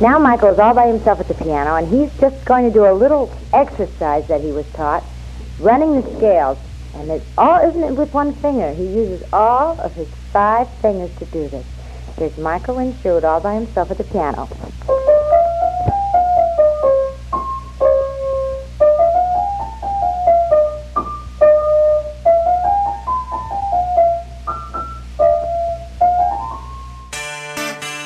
Now Michael's all by himself at the piano, and he's just going to do a little exercise that he was taught, running the scales. And it's all isn't it with one finger? He uses all of his five fingers to do this. There's Michael Sherwood all by himself at the piano.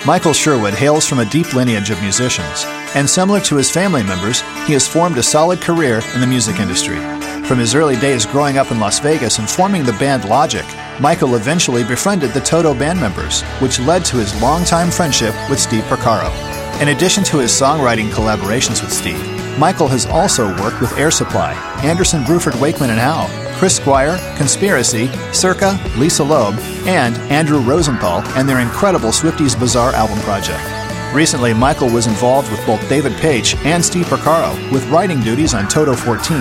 Michael Sherwood hails from a deep lineage of musicians, and similar to his family members, he has formed a solid career in the music industry. From his early days growing up in Las Vegas and forming the band Logic, Michael eventually befriended the Toto band members, which led to his longtime friendship with Steve Porcaro. In addition to his songwriting collaborations with Steve, Michael has also worked with Air Supply, Anderson Bruford Wakeman and Howe, Chris Squire, Conspiracy, Circa, Lisa Loeb, and Andrew Rosenthal and their incredible Swifties Bizarre album project. Recently, Michael was involved with both David Paich and Steve Porcaro with writing duties on Toto 14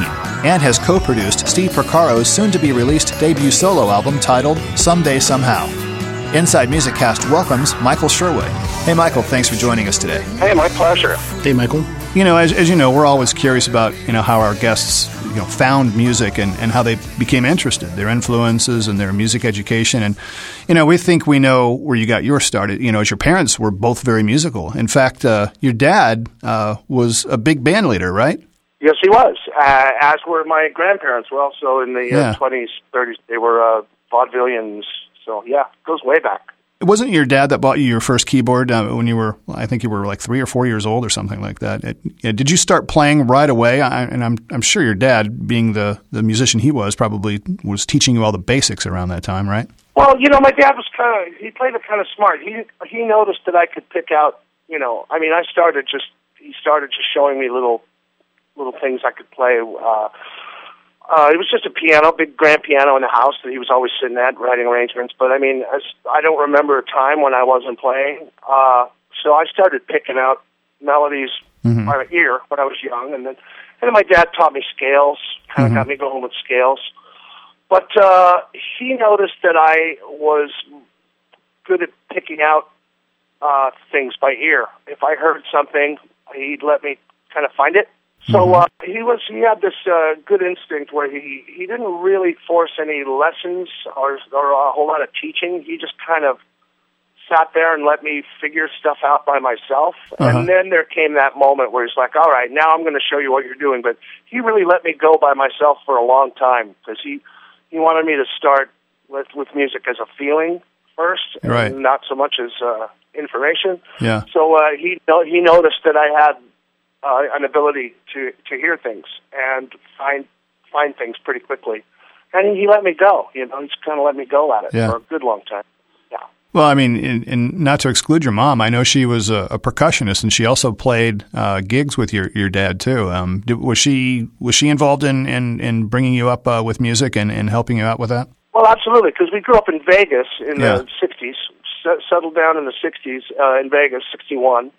and has co produced Steve Porcaro's soon to be released debut solo album titled Someday Somehow. Inside Music Cast welcomes Michael Sherwood. Hey, Michael, thanks for joining us today. Hey, my pleasure. Hey, Michael. You know, as, as you know, we're always curious about, you know, how our guests, you know, found music and, and how they became interested, their influences and their music education. And, you know, we think we know where you got your start. You know, as your parents were both very musical. In fact, uh, your dad uh, was a big band leader, right? Yes, he was. Uh, as were my grandparents. Well, so in the Yeah. uh, 20s, 30s. They were uh, vaudevillians. So, yeah, goes way back. It wasn't your dad that bought you your first keyboard uh, when you were, I think you were like three or four years old or something like that. It, yeah, did you start playing right away? I, and I'm, I'm sure your dad, being the, the musician he was, probably was teaching you all the basics around that time, right? Well, you know, my dad was kind of, he played it kind of smart. He, he noticed that I could pick out, you know, I mean, I started just, he started just showing me little, little things I could play. Uh, uh, it was just a piano, big grand piano in the house that he was always sitting at writing arrangements. But I mean, as, I don't remember a time when I wasn't playing. Uh, so I started picking out melodies by ear when I was young, and then and then my dad taught me scales, kind of got me going with scales. But uh, he noticed that I was good at picking out uh, things by ear. If I heard something, he'd let me kind of find it. So uh, he was he had this uh, good instinct where he he didn't really force any lessons or or a whole lot of teaching. He just kind of sat there and let me figure stuff out by myself. And then there came that moment where he's like, "All right, now I'm going to show you what you're doing." But he really let me go by myself for a long time because he he wanted me to start with with music as a feeling first, and not so much as uh, information. Yeah. So uh, he no- he noticed that I had uh, an ability to to hear things and find find things pretty quickly, and he let me go. You know, he's kind of let me go at it Yeah. for a good long time. Yeah. Well, I mean, and, and not to exclude your mom, I know she was a, a percussionist, and she also played uh, gigs with your, your dad too. Um, did, was she was she involved in, in, in bringing you up uh, with music and, and helping you out with that? Well, absolutely, because we grew up in Vegas in Yeah. the '60s, s- settled down in the '60s uh, in Vegas, '61,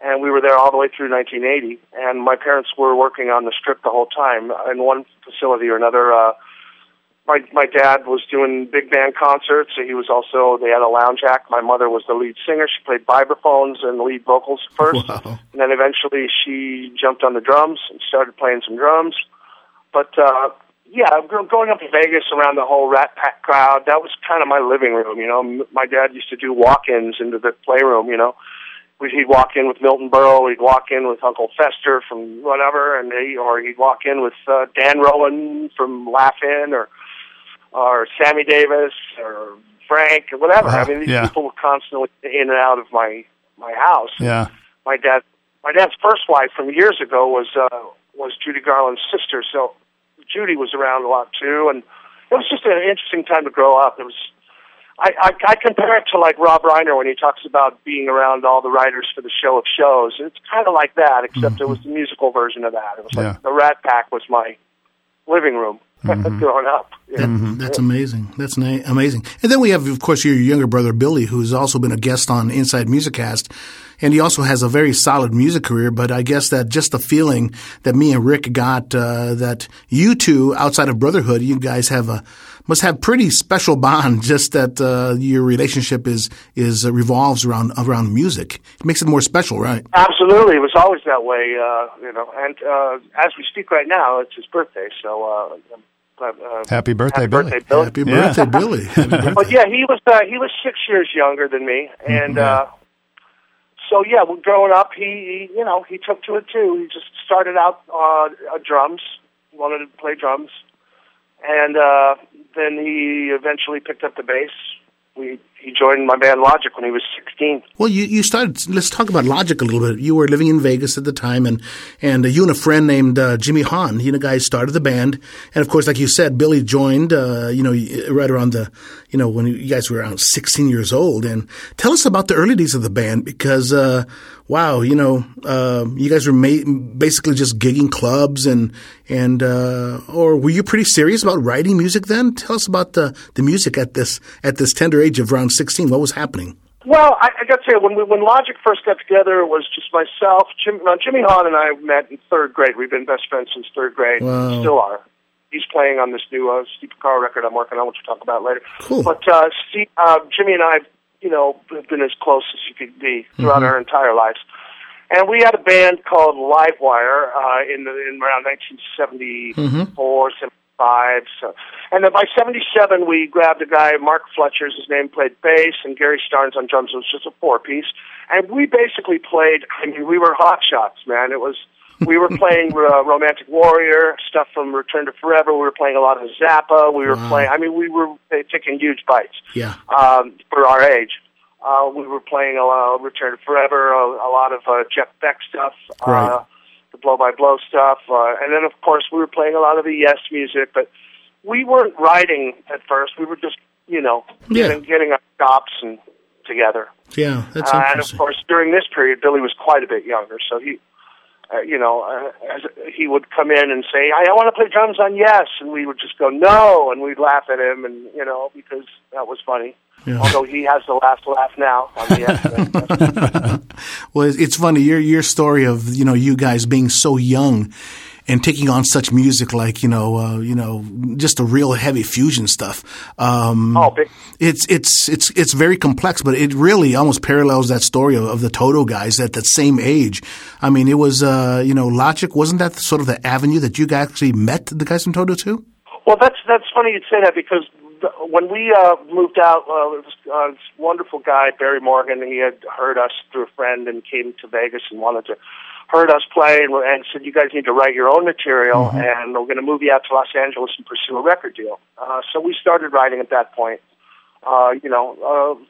and we were there all the way through 1980. And my parents were working on the strip the whole time in one facility or another. Uh, my my dad was doing big band concerts. He was also they had a lounge act. My mother was the lead singer. She played vibraphones and lead vocals first, Wow. and then eventually she jumped on the drums and started playing some drums. But uh, yeah, growing up in Vegas around the whole Rat Pack crowd, that was kind of my living room. You know, my dad used to do walk-ins into the playroom. You know, We'd- he'd walk in with Milton Berle, he'd walk in with Uncle Fester from whatever, and he, or he'd walk in with uh, Dan Rowan from Laugh-In, or or Sammy Davis, or Frank, or whatever. Wow, I mean, these yeah. people were constantly in and out of my my house Yeah. my dad my dad's first wife from years ago was uh was Judy Garland's sister so Judy was around a lot too and it was just an interesting time to grow up it was I, I I compare it to like Rob Reiner when he talks about being around all the writers for the show of shows. It's kind of like that, except it was mm-hmm. the musical version of that. It was like Yeah. the Rat Pack was my living room mm-hmm. growing up. Yeah. Mm-hmm. That's amazing. That's na- amazing. And then we have, of course, your younger brother Billy, who's also been a guest on Inside Musiccast. and he also has a very solid music career. But I guess that just the feeling that me and Rick got uh, that you two, outside of brotherhood, you guys have a must have pretty special bond. Just that uh, your relationship is is uh, revolves around around music. It makes it more special, right? Absolutely, it was always that way. Uh, you know, and uh, as we speak right now, it's his birthday, so. Uh, uh, happy birthday, happy Billy! Birthday, Billy. Happy birthday, Billy! Happy birthday. But yeah, he was uh, he was six years younger than me, and uh, so yeah, well, growing up, he, he you know he took to it too. He just started out uh, uh, drums, he wanted to play drums, and uh, then he eventually picked up the bass. We he joined my band Logic when he was sixteen. Well, you, you started. Let's talk about Logic a little bit. You were living in Vegas at the time, and and uh, you and a friend named uh, Jimmy Hahn. You know, guys started the band, and of course, like you said, Billy joined. Uh, you know, right around the, you know, when you guys were around 16 years old. And tell us about the early days of the band, because uh, wow, you know, uh, you guys were ma- basically just gigging clubs, and and or were you pretty serious about writing music then? Tell us about the the music at this at this tender age of around 16. What was happening? Well, I, I got to say, when we, when Logic first got together, it was just myself. Jim, now, Jimmy Hahn and I met in third grade. We've been best friends since third grade. Wow. Still are. He's playing on this new uh, Steve Carl record I'm working on, which we'll talk about later. Cool. But uh, Steve, uh, Jimmy and I, you know, have been as close as you could be throughout our entire lives. And we had a band called Livewire uh, in the in around 1974, 75. So, and then by 77, we grabbed a guy, Mark Fletcher's his name, played bass, and Gary Starnes on drums. It was just a four piece, and we basically played. I mean, we were hot shots, man. It was. We were playing uh, Romantic Warrior stuff from Return to Forever. We were playing a lot of Zappa. We were Wow. playing. I mean, we were uh, taking huge bites Yeah. um, for our age. Uh, we were playing a lot of Return to Forever, a, a lot of uh, Jeff Beck stuff, Right. uh, the Blow by Blow stuff, uh, and then of course we were playing a lot of the Yes music. But we weren't writing at first. We were just, you know, Yeah. getting, getting our stops and together. Yeah, that's Uh, and of course, during this period, Billy was quite a bit younger, so he. Uh, you know, uh, as he would come in and say, I, "I want to play drums on Yes," and we would just go, "No," and we'd laugh at him, and you know, because that was funny. Yeah. Although he has the last laugh now on the Yes. Well, it's- it's funny your your story of you know you guys being so young and taking on such music like you know uh, you know just a real heavy fusion stuff. Um, Oh, big- it's it's it's it's very complex, but it really almost parallels that story of, of the Toto guys at that same age. I mean, it was uh, you know Logic wasn't that sort of the avenue that you guys actually met the guys from Toto too? Well, that's that's funny you'd say that because when we uh, moved out, uh, it was uh, this wonderful guy Barry Morgan. He had heard us through a friend and came to Vegas and wanted to heard us play and, and said, "You guys need to write your own material, and we're going to move you out to Los Angeles and pursue a record deal." Uh, so we started writing at that point. Uh, you know, uh,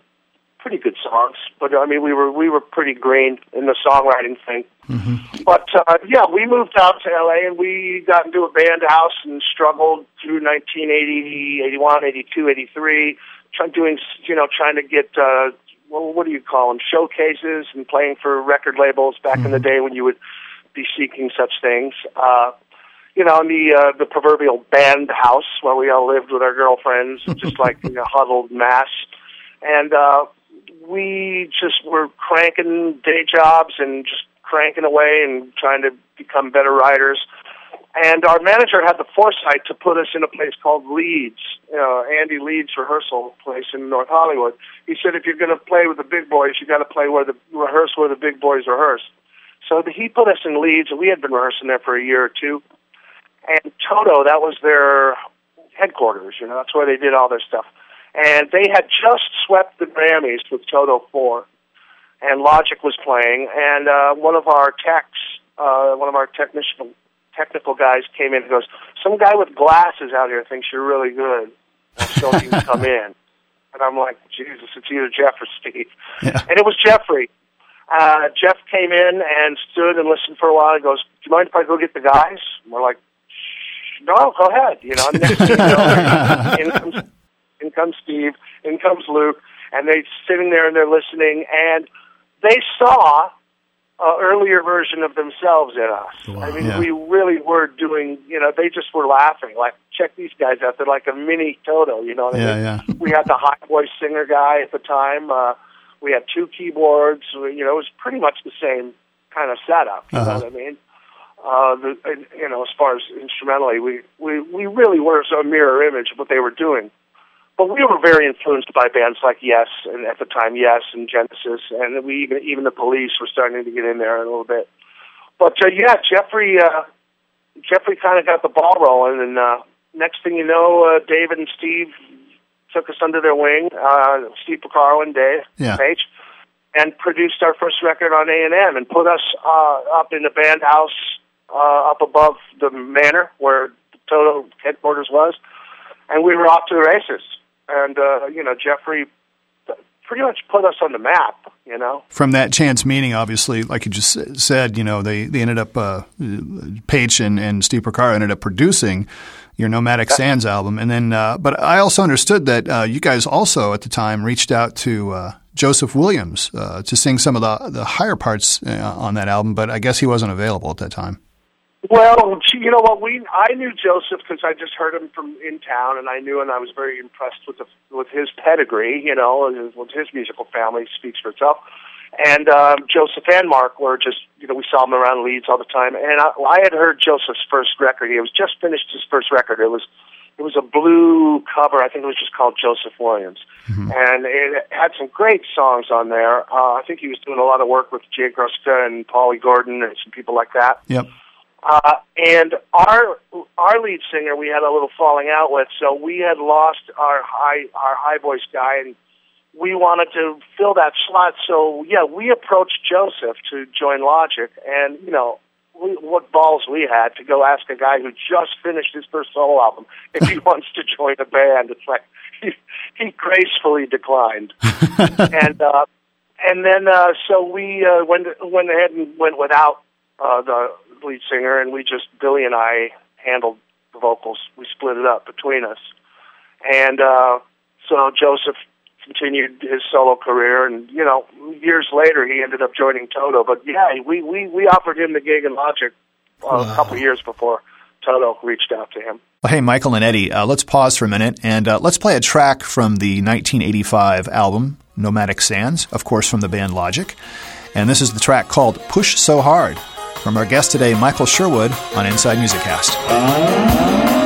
pretty good songs, but I mean, we were we were pretty green in the songwriting thing. But uh, yeah, we moved out to LA and we got into a band house and struggled through 1980, 81, 82, 83, trying doing you know trying to get uh, well, what do you call them showcases and playing for record labels back in the day when you would be seeking such things. Uh, you know, in the uh, the proverbial band house where we all lived with our girlfriends, just like in a huddled mass, and uh, we just were cranking day jobs and just cranking away and trying to become better writers. And our manager had the foresight to put us in a place called Leeds, know, Andy Leeds rehearsal place in North Hollywood. He said, if you're going to play with the big boys, you got to play where the rehearse where the big boys rehearse. So he put us in Leeds, and we had been rehearsing there for a year or two. And Toto, that was their headquarters. You know, that's where they did all their stuff. And they had just swept the Grammys with Toto Four, and Logic was playing. And uh, one of our techs, uh, one of our technician technical guys, came in and goes, "Some guy with glasses out here thinks you're really good, so you can come in." And I'm like, Jesus, it's either Jeff or Steve. And it was Jeffrey. Uh, Jeff came in and stood and listened for a while. He goes, "Do you mind if I go get the guys?" And we're like, "No, go ahead." You know, next thing you know, in comes in comes Steve, in comes Luke, and they're sitting there and they're listening, and they saw an earlier version of themselves in us. I mean, Yeah. we really were doing. You know, they just were laughing. Like, check these guys out. They're like a mini Toto. You know what I Yeah, mean? yeah. We had the high voice singer guy at the time. Uh, We had two keyboards. You know, it was pretty much the same kind of setup. You Uh-huh. know what I mean? Uh, the, and, you know, as far as instrumentally, we, we, we really were a mirror image of what they were doing. But we were very influenced by bands like Yes, and at the time Yes and Genesis, and we even even the Police were starting to get in there a little bit. But uh, yeah, Jeffrey uh, Jeffrey kind of got the ball rolling, and uh, next thing you know, uh, David and Steve took us under their wing. Uh, Steve Porcaro and Dave Yeah. Paich, and produced our first record on A and M, and put us uh, up in the band house uh, up above the manor where the Toto headquarters was, and we were off to the races. And uh, you know, Jeffrey pretty much put us on the map. You know. From that chance meeting, obviously, like you just said, you know, they, they ended up, uh, Paich and, and Steve Porcaro ended up producing your Nomadic Sands album. And then, uh, but I also understood that uh, you guys also at the time reached out to uh, Joseph Williams uh, to sing some of the, the higher parts uh, on that album, but I guess he wasn't available at that time. Well, you know what? We I knew Joseph because I just heard him from in town, and I knew, and I was very impressed with the with his pedigree. You know, his- with his musical family speaks for itself. And um, Joseph and Mark were just, you know, we saw him around Leeds all the time. And I, I had heard Joseph's first record. He was just finished his first record. It was it was a blue cover. I think it was just called Joseph Williams, and it had some great songs on there. Uh, I think he was doing a lot of work with Jay Gruska and Paulie Gordon and some people like that. Yep. Uh, and our our lead singer we had a little falling out with, so we had lost our high our high voice guy, and we wanted to fill that slot. So yeah, we approached Joseph to join Logic, and you know. We, what balls we had to go ask a guy who just finished his first solo album if he wants to join a band. It's like he, he gracefully declined, and uh, and then uh, so we uh, went went ahead and went without uh, the lead singer, and we just Billy and I handled the vocals. We split it up between us, and uh, so Joseph continued his solo career, and you know, years later he ended up joining Toto. But yeah, we we we offered him the gig in Logic uh, a couple years before Toto reached out to him. Well, hey, Michael and Eddie, uh, let's pause for a minute and uh, let's play a track from the 1985 album Nomadic Sands, of course, from the band Logic. And this is the track called Push So Hard from our guest today, Michael Sherwood, on Inside Music Cast.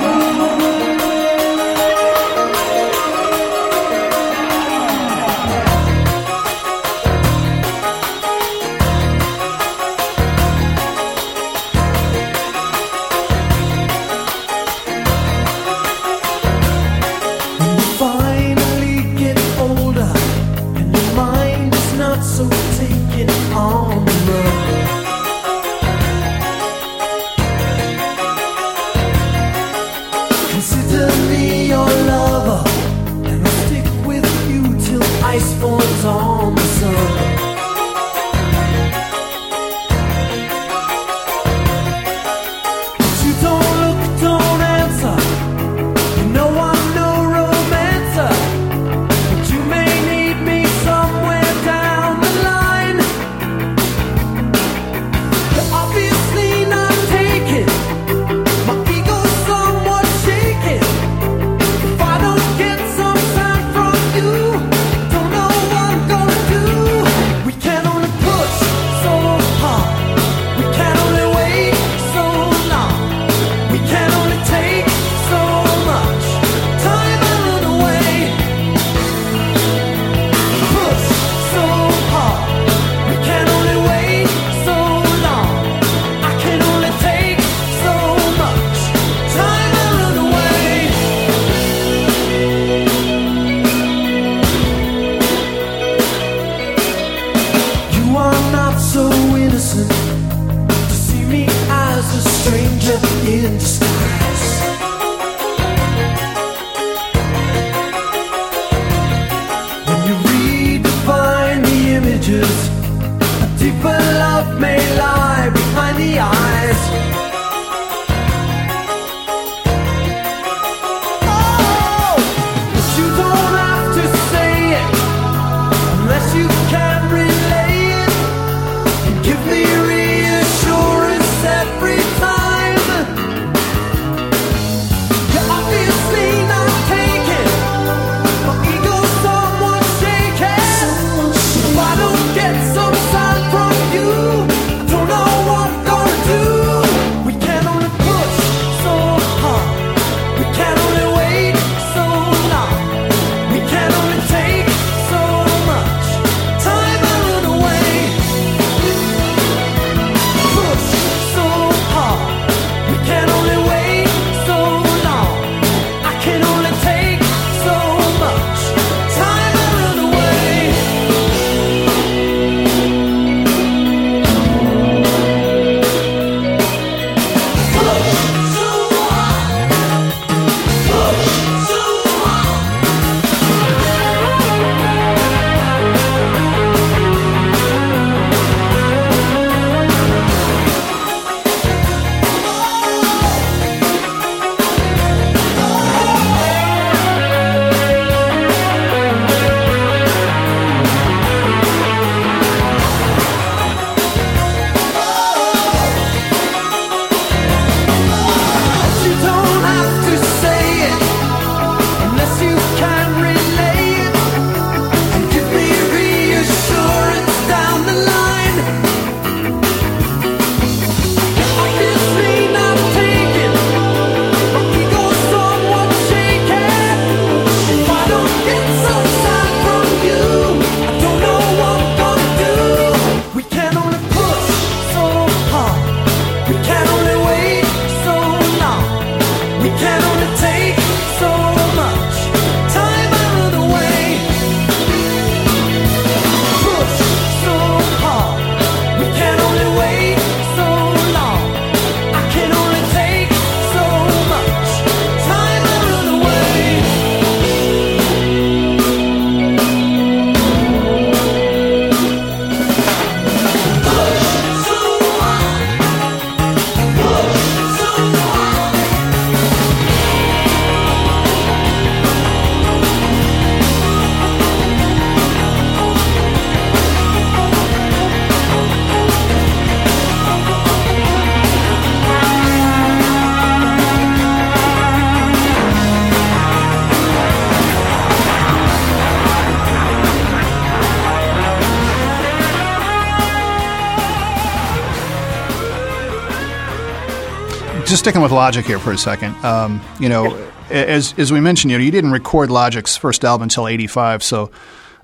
Just sticking with Logic here for a second. Um, you know, as as we mentioned, you know, you didn't record Logic's first album until '85. So,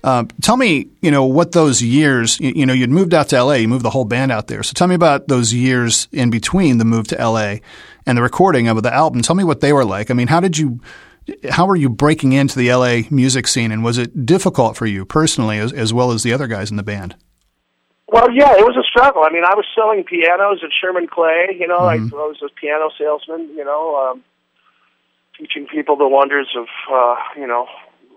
um, tell me, you know, what those years. You, you know, you'd moved out to LA. You moved the whole band out there. So, tell me about those years in between the move to LA and the recording of the album. Tell me what they were like. I mean, how did you? How were you breaking into the LA music scene, and was it difficult for you personally, as, as well as the other guys in the band? Well, yeah, it was a struggle. I mean, I was selling pianos at Sherman Clay. You know, Mhm. I, I was a piano salesman. You know, um, teaching people the wonders of uh, you know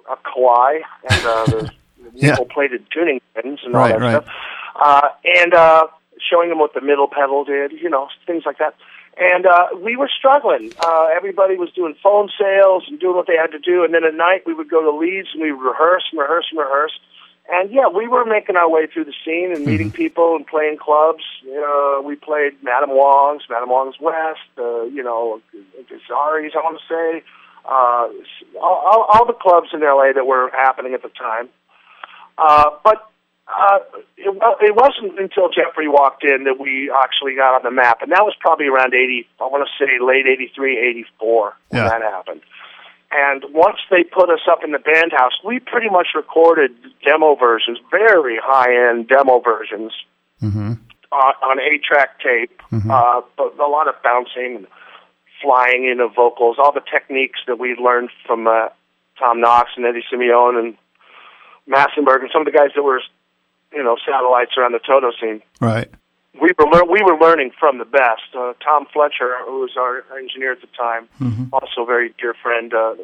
a Kawai and uh, the Yeah. nickel-plated tuning pins and all Right, that right. stuff, uh, and uh, showing them what the middle pedal did. You know, things like that. And uh, we were struggling. Uh, everybody was doing phone sales and doing what they had to do. And then at night we would go to Leeds and we would rehearse and rehearse and rehearse. And yeah, we were making our way through the scene and meeting people and playing clubs. Uh, we played Madame Wong's, Madame Wong's West, uh, you know, Gazzarri's, I want to say, uh, all, all, all the clubs in LA that were happening at the time. Uh, but uh, it, it wasn't until Jeffrey walked in that we actually got on the map, and that was probably around eighty. I want to say late eighty three, eighty four when Yeah. that happened. And once they put us up in the band house, we pretty much recorded demo versions, very high end demo versions Mm-hmm. on, on eight track tape. Uh, but a lot of bouncing, and flying in of vocals, all the techniques that we learned from uh, Tom Knox and Eddie Simeone and Massenburg and some of the guys that were, you know, satellites around the Toto scene. Right. We were lear- we were learning from the best. Uh, Tom Fletcher, who was our engineer at the time, also a very dear friend. Uh,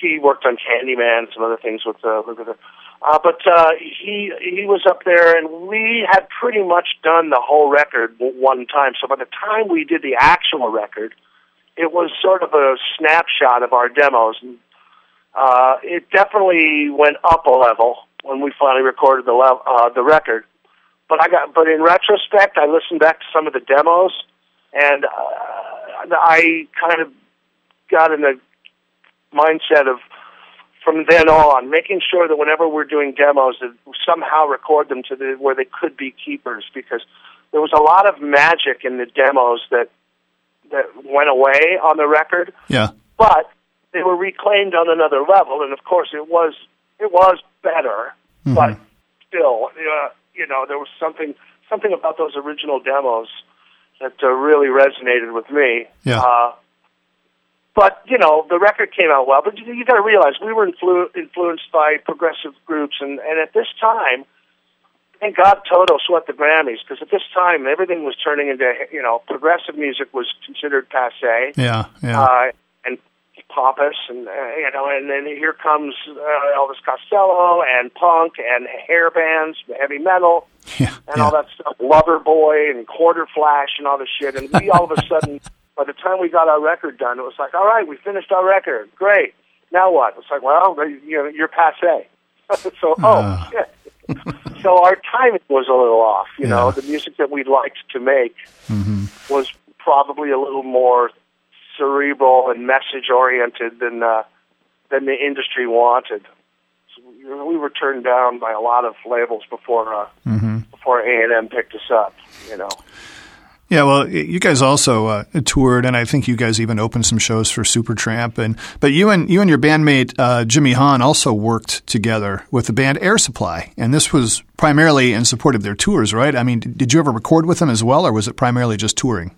he worked on Candyman and some other things with uh, with the. Uh, but uh, he he was up there, and we had pretty much done the whole record one time. So by the time we did the actual record, it was sort of a snapshot of our demos. And, uh, it definitely went up a level when we finally recorded the uh, the record. But I got, but in retrospect, I listened back to some of the demos, and uh, I kind of got in the mindset of from then on, making sure that whenever we're doing demos, that somehow record them to the where they could be keepers, because there was a lot of magic in the demos that that went away on the record, Yeah. but they were reclaimed on another level, and of course, it was it was better, but still, uh, you know, there was something something about those original demos that uh, really resonated with me. Yeah. Uh, but you know, the record came out well. But you, you got to realize we were influ- influenced by progressive groups, and and at this time, thank God Toto swept the Grammys because at this time everything was turning into you know progressive music was considered passe Yeah. Yeah. uh, pompous, and uh, you know, and then here comes uh, Elvis Costello and punk and hair bands, heavy metal, yeah. and yeah. all that stuff, Loverboy and Quarterflash and all this shit. And we all of a sudden, by the time we got our record done, it was like, all right, we finished our record, great. Now what? It's like, well, you know, you're passe. so, oh, Ah. so our timing was a little off. You know, the music that we liked to make Mm-hmm. was probably a little more cerebral and message oriented than uh, than the industry wanted. So we- we were turned down by a lot of labels before uh, Mm-hmm. before A and M picked us up. You know, Yeah, well, you guys also uh, toured, and I think you guys even opened some shows for Supertramp. And but you and you and your bandmate uh, Jimmy Hahn also worked together with the band Air Supply, and this was primarily in support of their tours, right? I mean, did you ever record with them as well, or was it primarily just touring?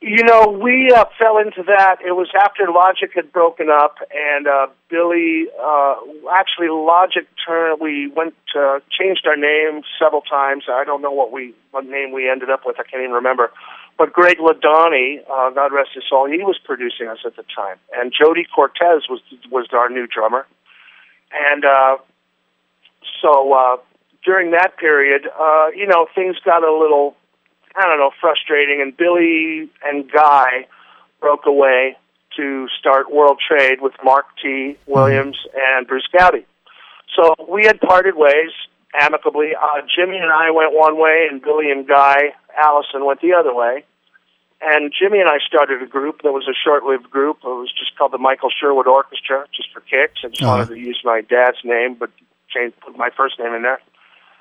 You know, we uh, fell into that. It was after Logic had broken up, and uh, Billy uh, actually Logic turned. We went uh, changed our name several times. I don't know what we what name we ended up with. I can't even remember. But Greg Ladanyi, uh, God rest his soul, he was producing us at the time, and Jody Cortez was was our new drummer, and uh, so uh, during that period, uh, you know, things got a little I don't know, frustrating. And Billy and Guy broke away to start World Trade with Mark T. Williams and Bruce Gowdy. So we had parted ways amicably. Uh, Jimmy and I went one way, and Billy and Guy Allison went the other way. And Jimmy and I started a group that was a short-lived group. It was just called the Michael Sherwood Orchestra, just for kicks. I just Uh-huh. wanted to use my dad's name, but changed put my first name in there.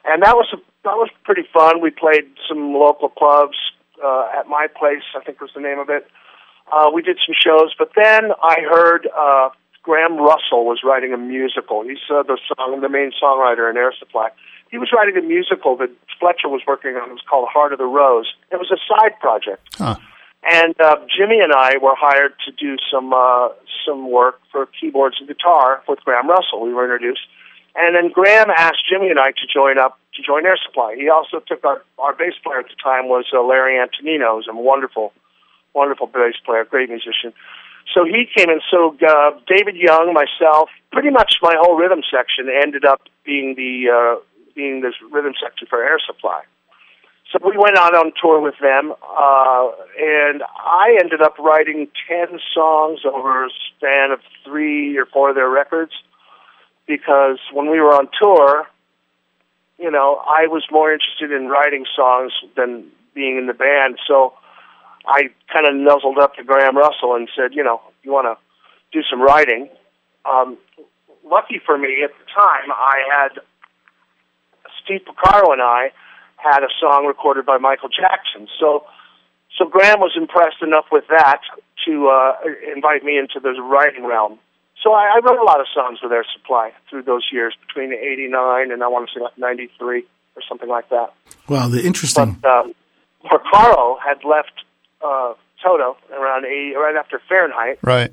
And that was a, that was pretty fun. We played some local clubs, uh, at my place. I think was the name of it. Uh, we did some shows, but then I heard uh, Graham Russell was writing a musical. He's uh, the song, the main songwriter in Air Supply. He was writing a musical that Fletcher was working on. It was called Heart of the Rose. It was a side project. Huh. And uh, Jimmy and I were hired to do some uh, some work for keyboards and guitar with Graham Russell. We were introduced, and then Graham asked Jimmy and I to join up to join Air Supply. He also took our our bass player at the time was uh, Larry Antonino, who's a wonderful, wonderful bass player, great musician. So he came in. So uh, David Young, myself, pretty much my whole rhythm section ended up being the uh, being this rhythm section for Air Supply. So we went out on tour with them, uh, and I ended up writing ten songs over a span of three or four of their records. Because when we were on tour, you know, I was more interested in writing songs than being in the band. So I kind of nuzzled up to Graham Russell and said, you know, you want to do some writing. Um, lucky for me, at the time, I had Steve Porcaro and I had a song recorded by Michael Jackson. So, so Graham was impressed enough with that to uh, invite me into the writing realm. So I, I wrote a lot of songs with Air Supply through those years, between '89 and I want to say like '93 or something like that. Wow, the interesting. But um, Porcaro had left uh, Toto around 80, right after Fahrenheit, Right.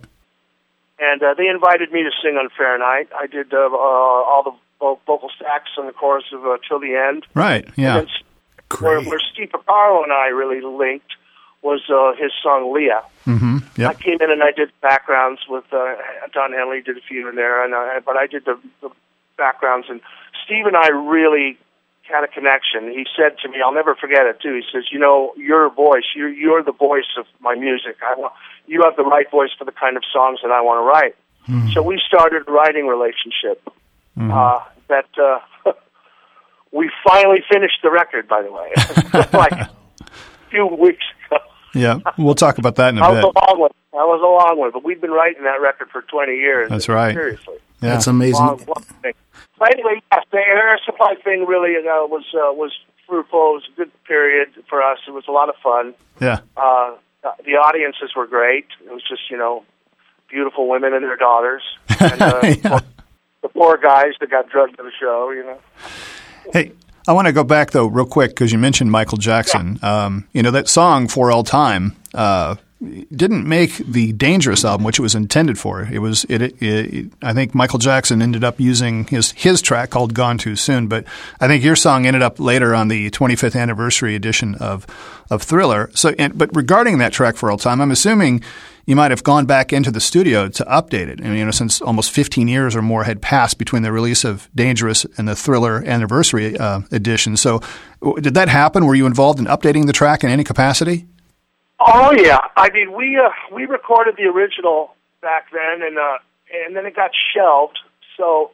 and uh, they invited me to sing on Fahrenheit. I did uh, uh, all the vo- vocal sax on the chorus of uh, Till the End. Right. Yeah. And then where, where Steve Porcaro and I really linked was uh, his song Lea. Mm-hmm. I came in and I did backgrounds with uh, Don Henley did a few in there, and I, but I did the, the backgrounds. And Steve and I really had a connection. He said to me, I'll never forget it too. He says, "You know, your voice, you're you're the voice of my music. I want you have the right voice for the kind of songs that I want to write." So we started a writing relationship. Uh, that uh, we finally finished the record, by the way, like a few weeks. Yeah. We'll talk about that in a That was bit. a long one. That was a long one, but we've been writing that record for 20 years. That's right. Seriously. Yeah. That's amazing. Long, long. But anyway, yes, the air supply thing really uh, was uh, was fruitful. It was a good period for us. It was a lot of fun. Yeah. Uh, the audiences were great. It was just, you know, beautiful women and their daughters. And, uh, Yeah. The poor guys that got drugged to the show, you know. Hey, I want to go back though, real quick, because you mentioned Michael Jackson. Um, you know that song "For All Time" uh, didn't make the Dangerous album, which it was intended for. It was. It, it, it. I think Michael Jackson ended up using his his track called "Gone Too Soon," but I think your song ended up later on the 25th anniversary edition of of Thriller. So, and, but regarding that track "For All Time," I'm assuming you might have gone back into the studio to update it. I mean, you know, since almost 15 years or more had passed between the release of Dangerous and the Thriller anniversary uh, edition. So, w- did that happen? Were you involved in updating the track in any capacity? Oh yeah, I mean we uh, we recorded the original back then, and uh, and then it got shelved. So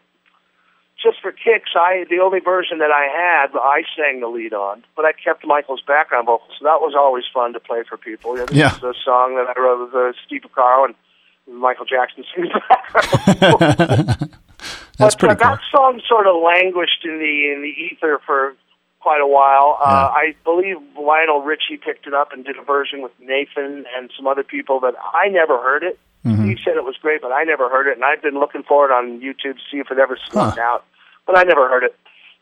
just for kicks, I the only version that I had, I sang the lead on, but I kept Michael's background vocals. So that was always fun to play for people. You know, Yeah. is a song that I wrote with uh, Steve Porcaro and Michael Jackson singing the background. That's but, pretty uh, cool. That song sort of languished in the in the ether for quite a while. Uh, I believe Lionel Richie picked it up and did a version with Nathan and some other people, but I never heard it. Mm-hmm. He said it was great, but I never heard it, and I've been looking for it on YouTube to see if it ever snuck Huh. out, but I never heard it.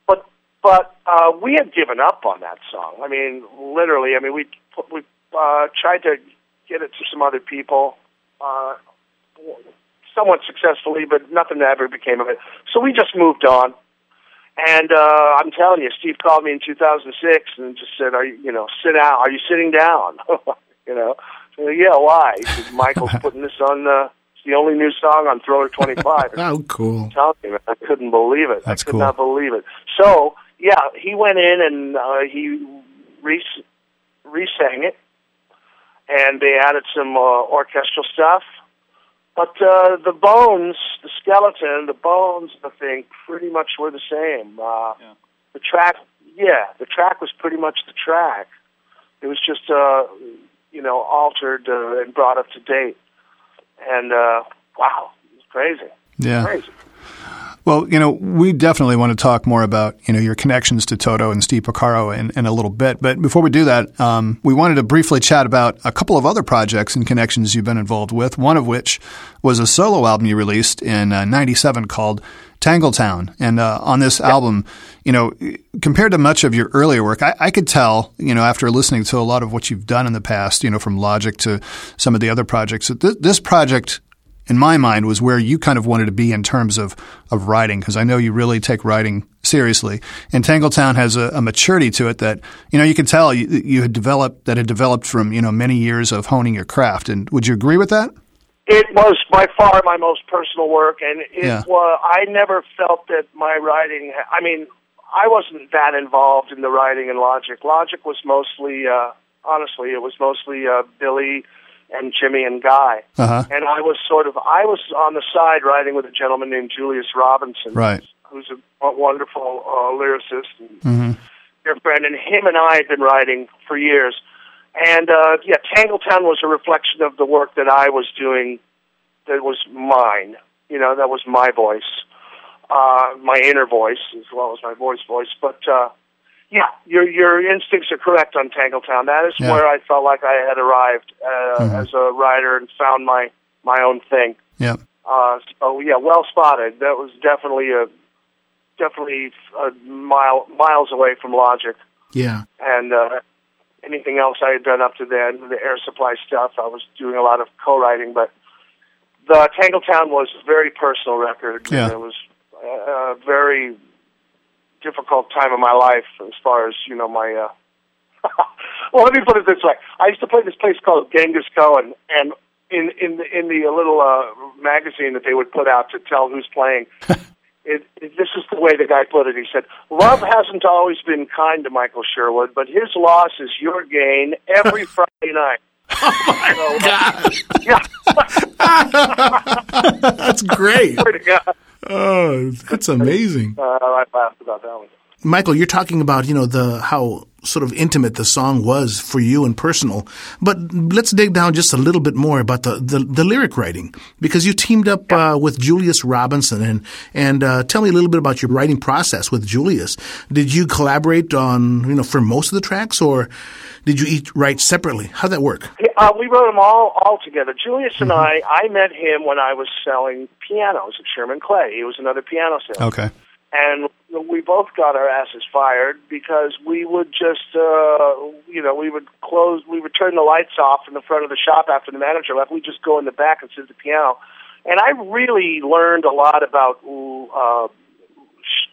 But but uh, we had given up on that song. I mean, literally. I mean, we we uh, tried to get it to some other people. Uh, somewhat successfully, but nothing ever became of it. So we just moved on. And uh, I'm telling you, Steve called me in 2006 and just said, "Are you, you know, sit down? Are you sitting down? you know, yeah. Why? He said, Michael's putting this on. Uh, the only new song on Thriller 25. Oh, cool. I'm telling you, man, I couldn't believe it. That's I could cool. not believe it. So yeah, he went in and uh, he re re-sang it, and they added some uh, orchestral stuff. But uh, the bones, the skeleton, the bones of the thing, pretty much were the same. Uh, The track, yeah, the track was pretty much the track. It was just, uh, you know, altered uh, and brought up to date. And uh, wow, it was crazy, Yeah. crazy. Well, you know, we definitely want to talk more about you know your connections to Toto and Steve Porcaro in, in a little bit. But before we do that, um, we wanted to briefly chat about a couple of other projects and connections you've been involved with. One of which was a solo album you released in '97 uh, called Tangletown. And uh, on this album, you know, compared to much of your earlier work, I, I, could tell, you know, after listening to a lot of what you've done in the past, you know, from Logic to some of the other projects, that th- this project in my mind, was where you kind of wanted to be in terms of, of writing, because I know you really take writing seriously. And Tangletown has a, a, maturity to it that, you know, you can tell you, you, had developed, that had developed from, you know, many years of honing your craft. And would you agree with that? It was by far my most personal work, and it yeah. was, I never felt that my writing, I mean, I wasn't that involved in the writing and Logic. Logic was mostly, uh, honestly, it was mostly uh, Billy and Jimmy and Guy. Uh-huh. And I was sort of I was on the side writing with a gentleman named Julius Robinson, right? Who's a wonderful uh, lyricist and mm-hmm. dear friend. And him and I had been writing for years. And uh, yeah, Tangletown was a reflection of the work that I was doing. That was mine. You know, that was my voice, uh, my inner voice as well as my voice voice. But uh, yeah, your your instincts are correct on Tangletown. That is yeah. where I felt like I had arrived uh, mm-hmm. as a writer and found my my own thing. Yeah. Uh, so yeah, well spotted. That was definitely a definitely a mile miles away from Logic. Yeah. And uh, anything else I had done up to then, the Air Supply stuff, I was doing a lot of co-writing, but the Tangletown was a very personal record. Yeah. It was uh, very difficult time of my life as far as you know my. uh Well, let me put it this way: I used to play this place called Genghis Cohen, and in in the, in the little uh, magazine that they would put out to tell who's playing. It, it, this is the way the guy put it. He said, "Love hasn't always been kind to Michael Sherwood, but his loss is your gain every Friday night." Oh my so, God! Yeah, that's great. Oh, that's amazing. Uh, I laughed about that one. Michael, you're talking about you know the how sort of intimate the song was for you and personal, but let's dig down just a little bit more about the the, the lyric writing because you teamed up yeah. uh, with Julius Robinson and and uh, tell me a little bit about your writing process with Julius. Did you collaborate on you know for most of the tracks or did you each write separately? How'd that work? Uh, we wrote them all all together. Julius and mm-hmm. I I met him when I was selling pianos at Sherman Clay. He was another piano salesman. Okay and we both got our asses fired because we would just, uh, you know, we would close, we would turn the lights off in the front of the shop after the manager left. We'd just go in the back and sit at the piano. And I really learned a lot about uh,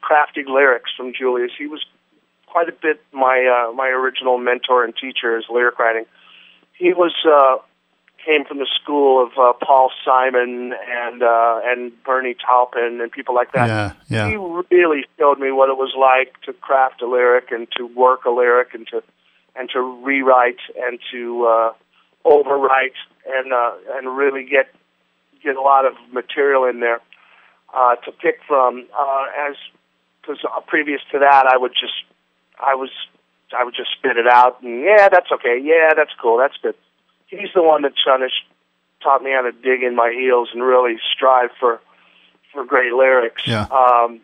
crafting lyrics from Julius. He was quite a bit my uh, my original mentor and teacher as lyric writing. He was uh, came from the school of uh, Paul Simon and uh, and Bernie Taupin and people like that. Yeah, yeah. He really showed me what it was like to craft a lyric and to work a lyric and to and to rewrite and to uh, overwrite and uh, and really get get a lot of material in there uh, to pick from. Uh, as because uh, previous to that, I would just I was I would just spit it out and yeah, that's okay. Yeah, that's cool. That's good he's the one that kind of taught me how to dig in my heels and really strive for for great lyrics. Yeah. Um,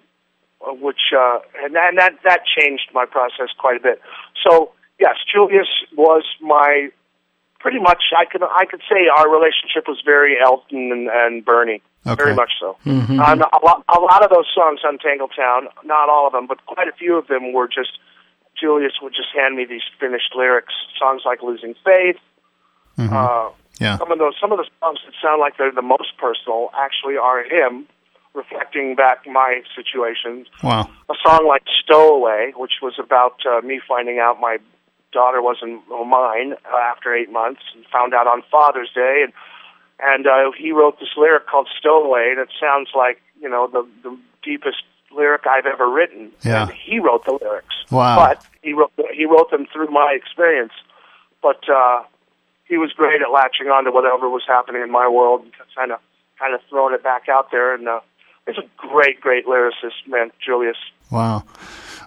which uh, and, and that that changed my process quite a bit. So yes, Julius was my pretty much. I could I could say our relationship was very Elton and, and Bernie. Okay. Very much so. Mm-hmm. Um, a, lot, a lot of those songs on Tangletown, not all of them, but quite a few of them were just Julius would just hand me these finished lyrics. Songs like "Losing Faith," Mm-hmm. Uh, yeah. Some of those, some of the songs that sound like they're the most personal actually are him reflecting back my situations. Wow. A song like "Stowaway," which was about uh, me finding out my daughter wasn't mine uh, after eight months, and found out on Father's Day, and and uh, he wrote this lyric called "Stowaway," and it sounds like you know the the deepest lyric I've ever written. Yeah. And he wrote the lyrics. Wow. But he wrote he wrote them through my experience. But uh, he was great at latching on to whatever was happening in my world and kind of kind of throwing it back out there. And uh, he's a great, great lyricist, man, Julius. Wow.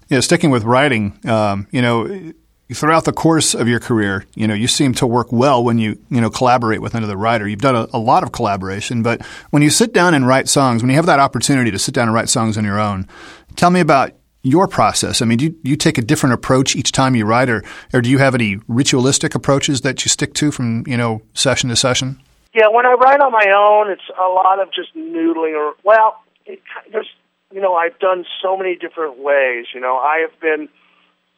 Yeah, sticking with writing, um, you know, throughout the course of your career, you know, you seem to work well when you, you know, collaborate with another writer. You've done a, a, lot of collaboration, but when you sit down and write songs, when you have that opportunity to sit down and write songs on your own, tell me about your process. I mean, do you, you take a different approach each time you write, or, or do you have any ritualistic approaches that you stick to from, you know, session to session? Yeah, when I write on my own, it's a lot of just noodling or, well, it, there's, you know, I've done so many different ways. You know, I have been –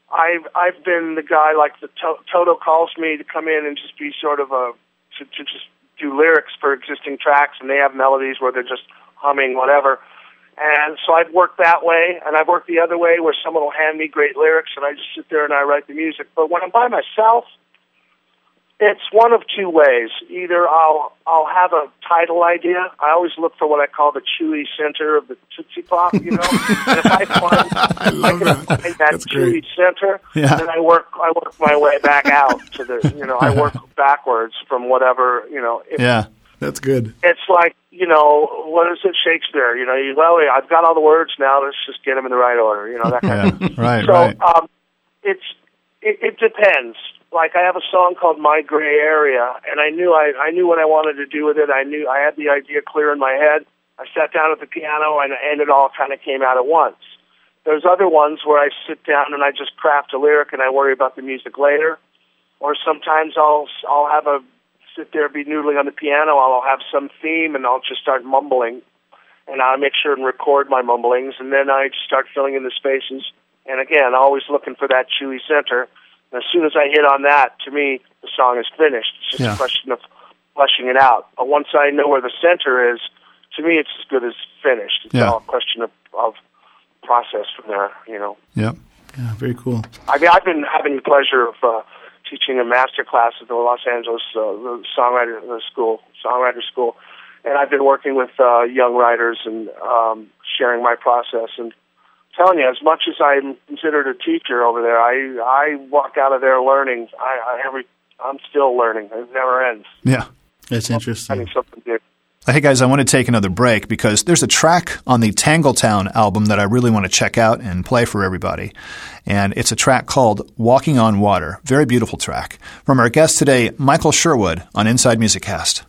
I've I've been the guy like the to- Toto calls me to come in and just be sort of a to, to just do lyrics for existing tracks, and they have melodies where they're just humming whatever. And so I've worked that way, and I've worked the other way where someone will hand me great lyrics, and I just sit there and I write the music. But when I'm by myself, it's one of two ways. Either I'll I'll have a title idea. I always look for what I call the chewy center of the Tootsie Pop, you know. and if I find, I love can that. find that That's chewy great. center, Yeah. then I work I work my way back out to the you know, I work backwards from whatever, you know. If Yeah. That's good. it's like, you know, what is it, Shakespeare? You know, you, well, I've got all the words now, let's just get them in the right order, you know, that kind of Yeah. Right, so right. um, it's it, it depends. Like I have a song called "My Gray Area," and I knew I I knew what I wanted to do with it. I knew I had the idea clear in my head. I sat down at the piano, and, and it all kind of came out at once. There's other ones where I sit down and I just craft a lyric, and I worry about the music later. Or sometimes I'll I'll have a sit there, be noodling on the piano. I'll have some theme, and I'll just start mumbling, and I'll make sure and record my mumblings, and then I just start filling in the spaces. And again, always looking for that chewy center. And as soon as I hit on that, to me, the song is finished. It's just Yeah. a question of fleshing it out. But once I know where the center is, to me, it's as good as finished. It's Yeah. all a question of, of process from there, you know. Yep. Yeah, very cool. I mean, I've been having the pleasure of uh, teaching a master class at the Los Angeles uh, the songwriter school, songwriter school, and I've been working with uh, young writers and um, sharing my process. And telling you, as much as I'm considered a teacher over there, I I walk out of there learning. I, I every I'm still learning. It never ends. Yeah. That's interesting. Finding something new. Hey guys, I want to take another break because there's a track on the Tangletown album that I really want to check out and play for everybody. And it's a track called Walking on Water. Very beautiful track. From our guest today, Michael Sherwood on Inside Music Cast.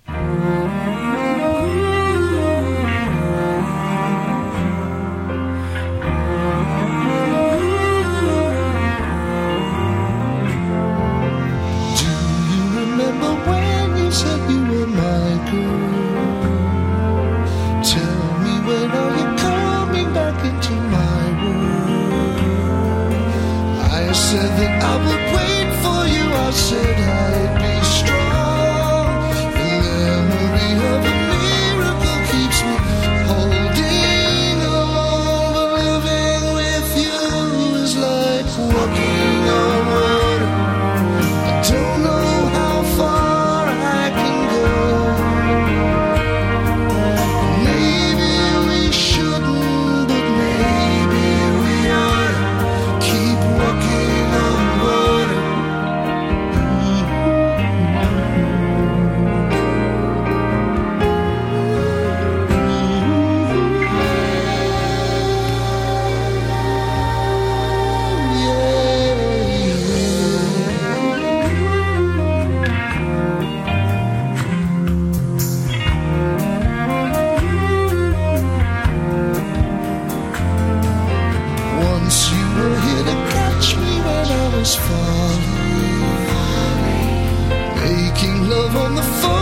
Love on the phone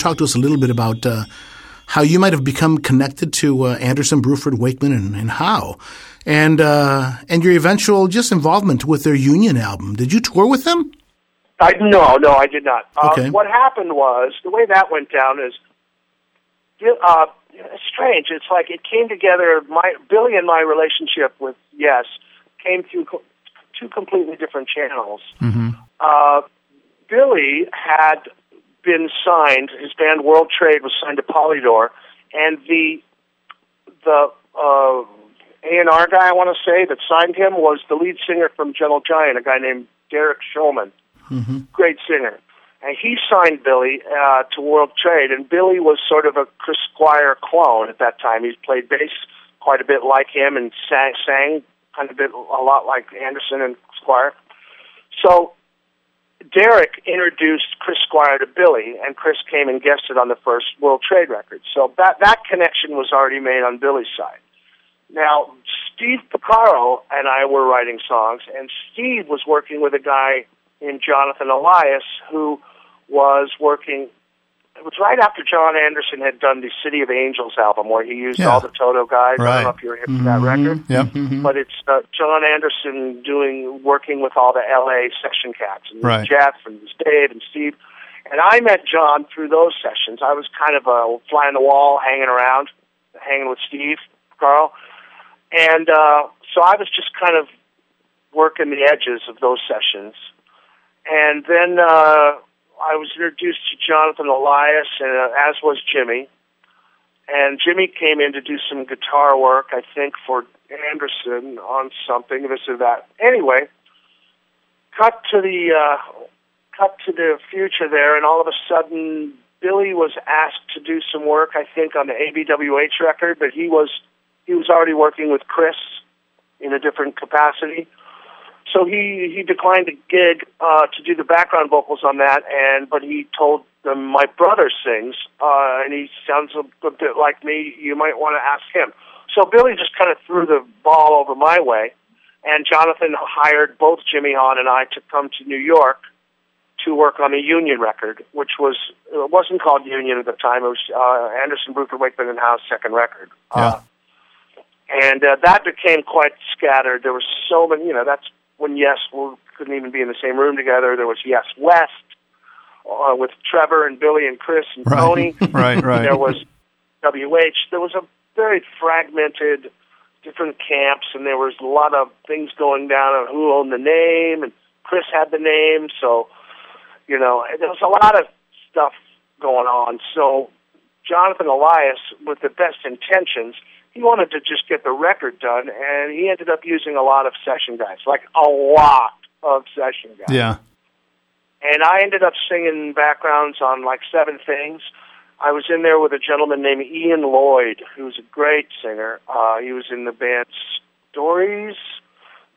talk to us a little bit about uh, how you might have become connected to uh, Anderson, Bruford, Wakeman, and, and how, and uh, and your eventual just involvement with their Union album? Did you tour with them? I, no, no, I did not. Uh, Okay. What happened was the way that went down is uh, it's strange. It's like it came together. My Billy and my relationship with Yes came through co- two completely different channels. Uh, Billy had been signed. His band World Trade was signed to Polydor, and the the uh, A&R guy I want to say that signed him was the lead singer from Gentle Giant, a guy named Derek Shulman great singer. And he signed Billy uh, to World Trade, and Billy was sort of a Chris Squire clone at that time. He played bass quite a bit like him and sang, sang kind of bit a lot like Anderson and Squire. So Derek introduced Chris Squire to Billy, and Chris came and guested on the first World Trade record. So that that connection was already made on Billy's side. Now, Steve Porcaro and I were writing songs, and Steve was working with a guy named Jonathan Elias, who was working. It was right after Jon Anderson had done the City of Angels album, where he used Yeah. all the Toto guys. I Right. don't know if you're hip to that record, Yep. but it's uh, Jon Anderson doing working with all the L.A. session cats, and Right. Jeff and Dave and Steve. And I met John through those sessions. I was kind of a fly on the wall, hanging around, hanging with Steve, Carl, and uh, so I was just kind of working the edges of those sessions. And then uh, I was introduced to Jonathan Elias, and, uh, as was Jimmy. And Jimmy came in to do some guitar work, I think, for Anderson on something, this or that. Anyway, cut to the uh, cut to the future there, and all of a sudden, Billy was asked to do some work, I think, on the ABWH record, but he was he was already working with Chris in a different capacity. So he he declined a gig uh, to do the background vocals on that, and but he told them my brother sings, uh, and he sounds a, a bit like me. You might want to ask him. So Billy just kind of threw the ball over my way, and Jonathan hired both Jimmy Haun and I to come to New York to work on a Union record, which was it wasn't called Union at the time. It was uh, Anderson, Bruford, Wakeman, and Howe's second record. Yeah. Uh, and uh, that became quite scattered. There were so many, you know, that's when Yes we couldn't even be in the same room together. There was Yes West uh, with Trevor and Billy and Chris and Right. Tony. Right, right. There was WH. There was a very fragmented, different camps, and there was a lot of things going down on who owned the name, and Chris had the name, so you know there was a lot of stuff going on. So Jonathan Elias, with the best intentions, he wanted to just get the record done, and he ended up using a lot of session guys, like a lot of session guys. Yeah. And I ended up singing backgrounds on like seven things. I was in there with a gentleman named Ian Lloyd, who's a great singer. Uh, he was in the band Stories,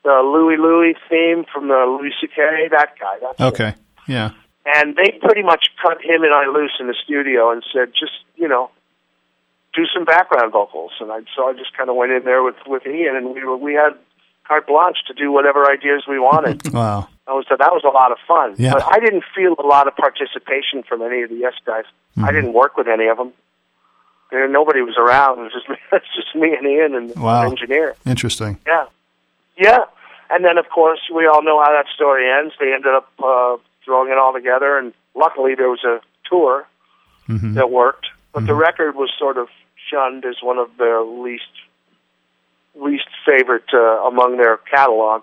the Louie Louie theme from the Louis C.K. That guy. That's it. Okay. Yeah. And they pretty much cut him and I loose in the studio and said, just you know, do some background vocals. And I so I just kind of went in there with with Ian, and we were we had carte blanche to do whatever ideas we wanted. Wow. I was that was a lot of fun. Yeah. But I didn't feel a lot of participation from any of the Yes guys. Mm-hmm. I didn't work with any of them. There, nobody was around. It was just me, it's just me and Ian and Wow. the engineer. Interesting. Yeah, yeah. And then of course we all know how that story ends. They ended up uh, throwing it all together, and luckily there was a tour Mm-hmm. that worked. But the record was sort of shunned as one of their least least favorite uh, among their catalog.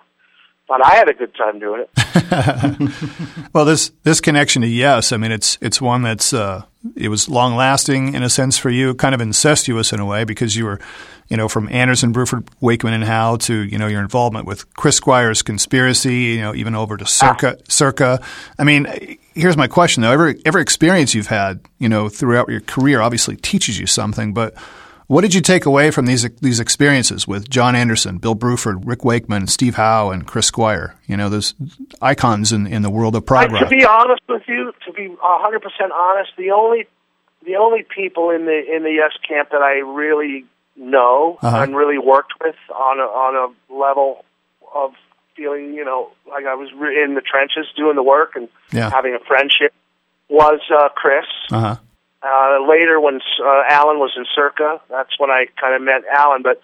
But I had a good time doing it. Well, this this connection to yes, I mean it's it's one that's uh, it was long lasting in a sense for you, kind of incestuous in a way because you were, you know, from Anderson, Bruford, Wakeman, and Howe to you know your involvement with Chris Squire's conspiracy, you know, even over to Circa. Circa. I mean, here's my question though: every every experience you've had, you know, throughout your career, obviously teaches you something, but what did you take away from these these experiences with Jon Anderson, Bill Bruford, Rick Wakeman, Steve Howe, and Chris Squire? You know, those icons in, in the world of prog I, to be honest with you, to be hundred percent honest, the only the only people in the in the yes camp that I really know Uh-huh. and really worked with on a on a level of feeling, you know, like I was re- in the trenches doing the work and Yeah. having a friendship was uh, Chris Uh huh. Uh, later, when uh, Alan was in Circa, that's when I kind of met Alan. But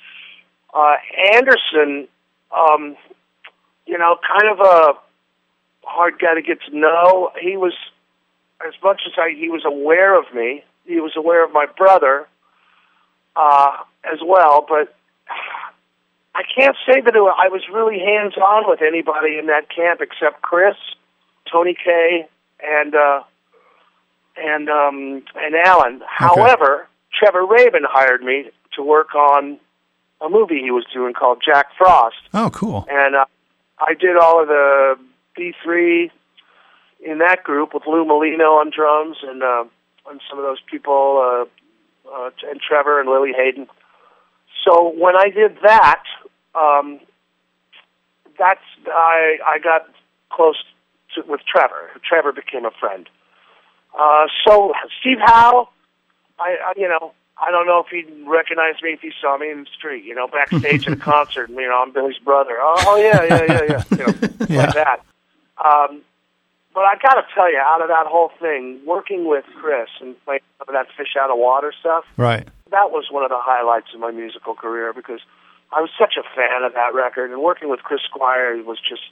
uh, Anderson, um, you know, kind of a hard guy to get to know. He was, as much as I, he was aware of me, he was aware of my brother uh, as well. But I can't say that I was really hands on with anybody in that camp except Chris, Tony Kaye, and uh, and um, and Alan. However, Trevor Rabin hired me to work on a movie he was doing called Jack Frost Oh, cool. and uh, I did all of the B three in that group with Lou Molino on drums and uh, and some of those people uh, uh, and Trevor and Lili Haydn. So when I did that, um, that's I I got close to, with Trevor. Trevor became a friend. Uh, so Steve Howe, I, I you know I don't know if he'd recognize me if he saw me in the street, you know, backstage at a concert. You know, I'm Billy's brother. Oh, oh yeah, yeah, yeah, yeah, you know, Yeah. like that. Um, but I got to tell you, out of that whole thing, working with Chris and playing some of that fish out of water stuff, Right. that was one of the highlights of my musical career because I was such a fan of that record, and working with Chris Squire was just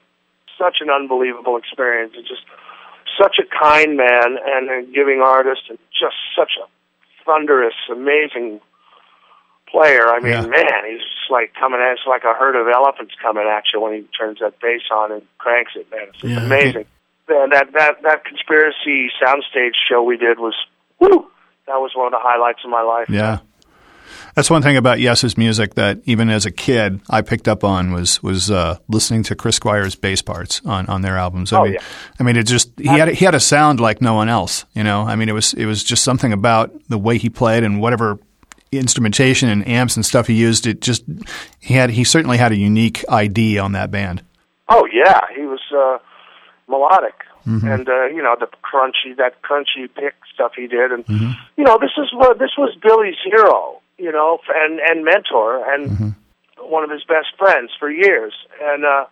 such an unbelievable experience. And just such a kind man and a giving artist, and just such a thunderous, amazing player. I mean, Yeah. man, he's just like coming at it's like a herd of elephants coming at you when he turns that bass on and cranks it. Man, it's Yeah. amazing. And that that that conspiracy soundstage show we did was woo. That was one of the highlights of my life. Yeah. That's one thing about Yes's music that even as a kid I picked up on was was uh, listening to Chris Squire's bass parts on, on their albums. I Oh, mean, yeah. I mean, it just he had he had a sound like no one else. You know, I mean, it was it was just something about the way he played and whatever instrumentation and amps and stuff he used. It just he had he certainly had a unique ID on that band. Oh yeah, he was uh, melodic, and uh, you know the crunchy that crunchy pick stuff he did, and you know this is what this was Billy's hero, you know, and and mentor, and one of his best friends for years, and uh,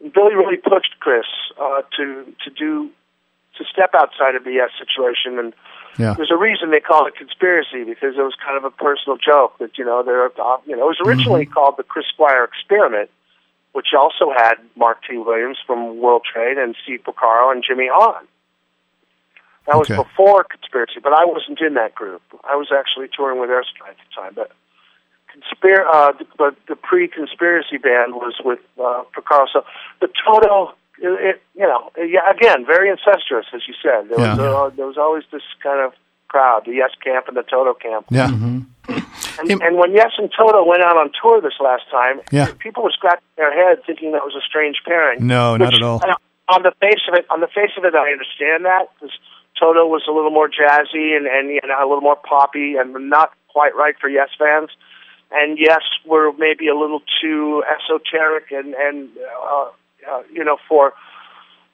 Billy really pushed Chris uh, to to do to step outside of the yes situation and Yeah. there's a reason they call it conspiracy because it was kind of a personal joke that you know they're uh, you know it was originally called the Chris Squire experiment, which also had Mark T. Williams from World Trade and Steve Porcaro and Jimmy Haun. That was Okay. before conspiracy, but I wasn't in that group. I was actually touring with Airstrike at the time, but. Conspir- uh, the- but the pre-conspiracy band was with uh, Porcaro. So the Toto, it, it, you know, yeah, again, very incestuous, as you said. There was uh, there was always this kind of crowd, the Yes camp and the Toto camp. Yeah. And, Im- and when Yes and Toto went out on tour this last time, Yeah. people were scratching their head thinking that was a strange pairing. No, not at all. uh, On the face of it, on the face of it, I understand that because Toto was a little more jazzy and and you know, a little more poppy and not quite right for Yes fans. And Yes were maybe a little too esoteric and and uh, uh, you know for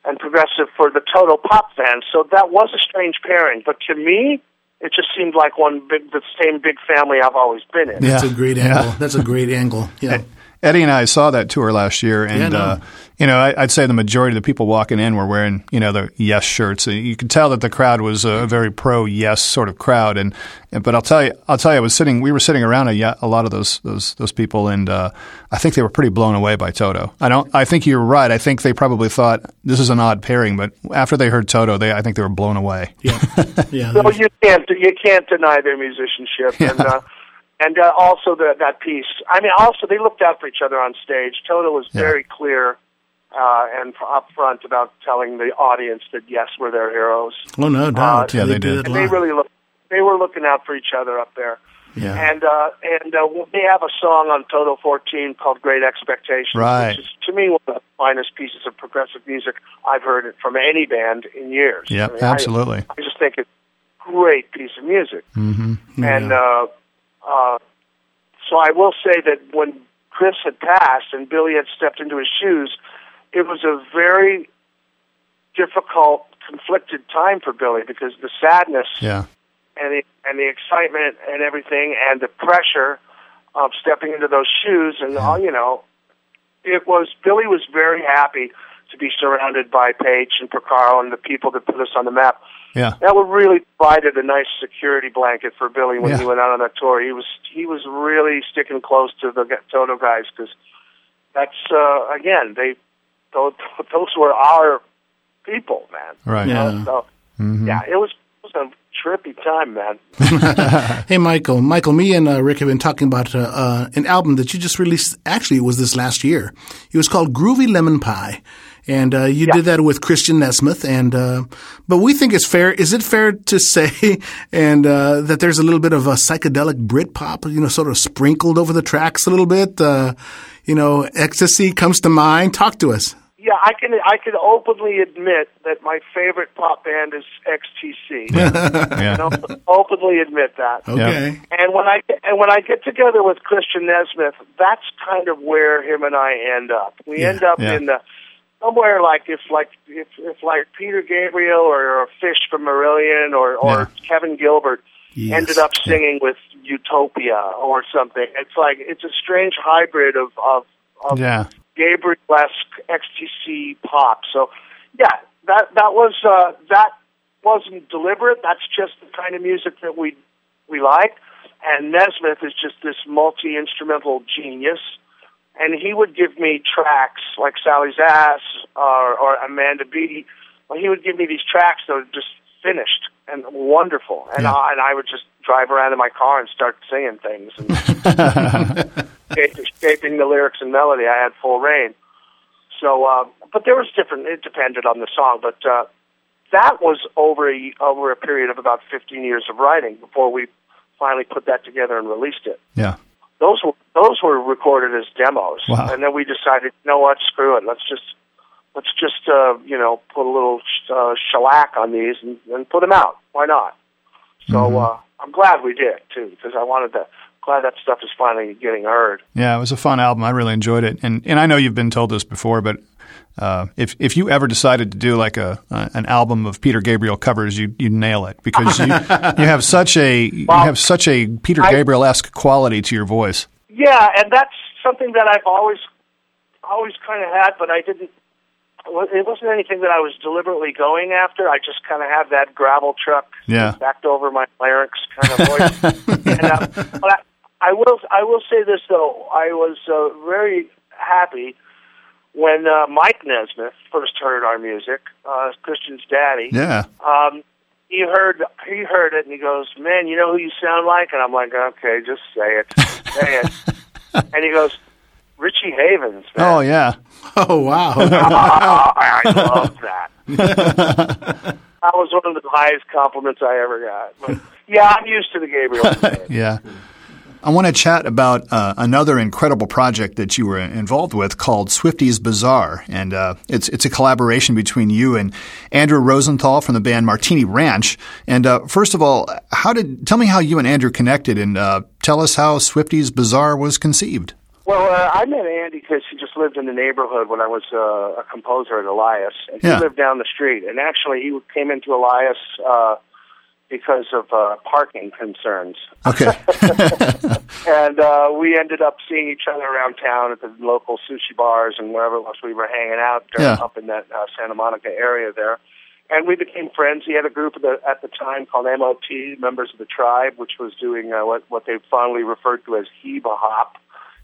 and progressive for the Toto pop fans. So that was a strange pairing. But to me, it just seemed like one big, the same big family I've always been in. Yeah. That's a great Yeah. angle. That's a great angle. Yeah. Eddie and I saw that tour last year, and Yeah, I know. uh, you know, I, I'd say the majority of the people walking in were wearing, you know, the Yes shirts. You could tell that the crowd was a very pro Yes sort of crowd. And, and but I'll tell you, I'll tell you, I was sitting, we were sitting around a, a lot of those those those people, and uh, I think they were pretty blown away by Toto. I don't, I think you're right. I think they probably thought this is an odd pairing, but after they heard Toto, they, I think they were blown away. Yeah. Yeah. So you can't you can't deny their musicianship and uh, and uh, also the, that piece. I mean, also they looked out for each other on stage. Toto was Yeah. very clear uh, and upfront about telling the audience that yes, we're their heroes, Oh no doubt. yeah, they do did. and they really look they were looking out for each other up there. Yeah. And uh, and uh, they have a song on Toto 14 called "Great Expectations," Right. which is to me one of the finest pieces of progressive music I've heard from any band in years. Yeah, I mean, absolutely. I just think it's a great piece of music. Mm-hmm. And uh, uh, so I will say that when Chris had passed and Billy had stepped into his shoes, it was a very difficult, conflicted time for Billy because the sadness Yeah. and the and the excitement and everything and the pressure of stepping into those shoes and all you know, it was Billy was very happy to be surrounded by Paich and Porcaro and the people that put us on the map. Yeah. That would really provided a nice security blanket for Billy when Yeah. he went out on that tour. He was he was really sticking close to the Toto guys because that's uh, again they those, those were our people, man. Right. You know, Yeah. So, yeah, it was it was a trippy time, man. Hey, Michael. Michael, me and uh, Rick have been talking about uh, uh, an album that you just released. Actually, it was this last year. It was called Groovy Lemon Pie. And uh, you did that with Christian Nesmith, and uh, but we think it's fair. Is it fair to say, and uh, that there's a little bit of a psychedelic Brit pop, you know, sort of sprinkled over the tracks a little bit? Uh, you know, XTC comes to mind. Talk to us. Yeah, I can I can openly admit that my favorite pop band is XTC. Yeah. You know, openly admit that. Okay. And when I and when I get together with Christian Nesmith, that's kind of where him and I end up. We Yeah, end up yeah. in the somewhere like if like if, if like Peter Gabriel or, or Fish from Marillion or or Kevin Gilbert Yes. ended up singing with Utopia or something. It's like it's a strange hybrid of of, of Yeah. Gabriel-esque XTC pop. So, yeah, that that was uh, that wasn't deliberate. That's just the kind of music that we we like. And Nesmith is just this multi instrumental genius. And he would give me tracks like Sally's Ass or, or Amanda B. Well, he would give me these tracks that were just finished and wonderful. And, Yeah. I, and I would just drive around in my car and start singing things. And shaping, shaping the lyrics and melody. I had full reign. So, uh, but there was different. It depended on the song, but uh, that was over a over a period of about 15 years of writing before we finally put that together and released it. Yeah. Those were those were recorded as demos, Wow. and then we decided, you know what, screw it. Let's just let's just uh, you know put a little uh, shellac on these and, and put them out. Why not? So uh, I'm glad we did too, because I wanted to. Glad that stuff is finally getting heard. Yeah, it was a fun album. I really enjoyed it, and and I know you've been told this before, but uh, if if you ever decided to do like a uh, an album of Peter Gabriel covers, you you nail it because you you have such a you have such a Peter Gabriel esque quality to your voice. Yeah, and that's something that I've always, always kind of had, but I didn't. It wasn't anything that I was deliberately going after. I just kind of have that gravel truck Yeah. backed over my larynx kind of voice. and, uh, but I, I will, I will say this though. I was uh, very happy when uh, Mike Nesmith first heard our music, uh, Christian's daddy Yeah, um, he heard he heard it and he goes, "Man, you know who you sound like?" And I'm like, "Okay, just say it, say it." and he goes, "Richie Havens." Man. oh yeah, Oh wow. I love that. that was one of the highest compliments I ever got. But, yeah, I'm used to the Gabriel. yeah. I want to chat about uh, another incredible project that you were involved with called Swifty's Bazaar, and uh, it's it's a collaboration between you and Andrew Rosenthal from the band Martini Ranch. And uh, first of all, how did tell me how you and Andrew connected, and uh, tell us how Swifty's Bazaar was conceived. Well, uh, I met Andy because he just lived in the neighborhood when I was uh, a composer at Elias, and he Yeah. lived down the street. And actually, he came into Elias uh, because of uh, parking concerns. Okay, and uh, we ended up seeing each other around town at the local sushi bars and wherever it was we were hanging out uh, Yeah. up in that uh, Santa Monica area there. And we became friends. He had a group at the, at the time called MOT, Members of the Tribe, which was doing uh, what, what they fondly referred to as Heba Hop.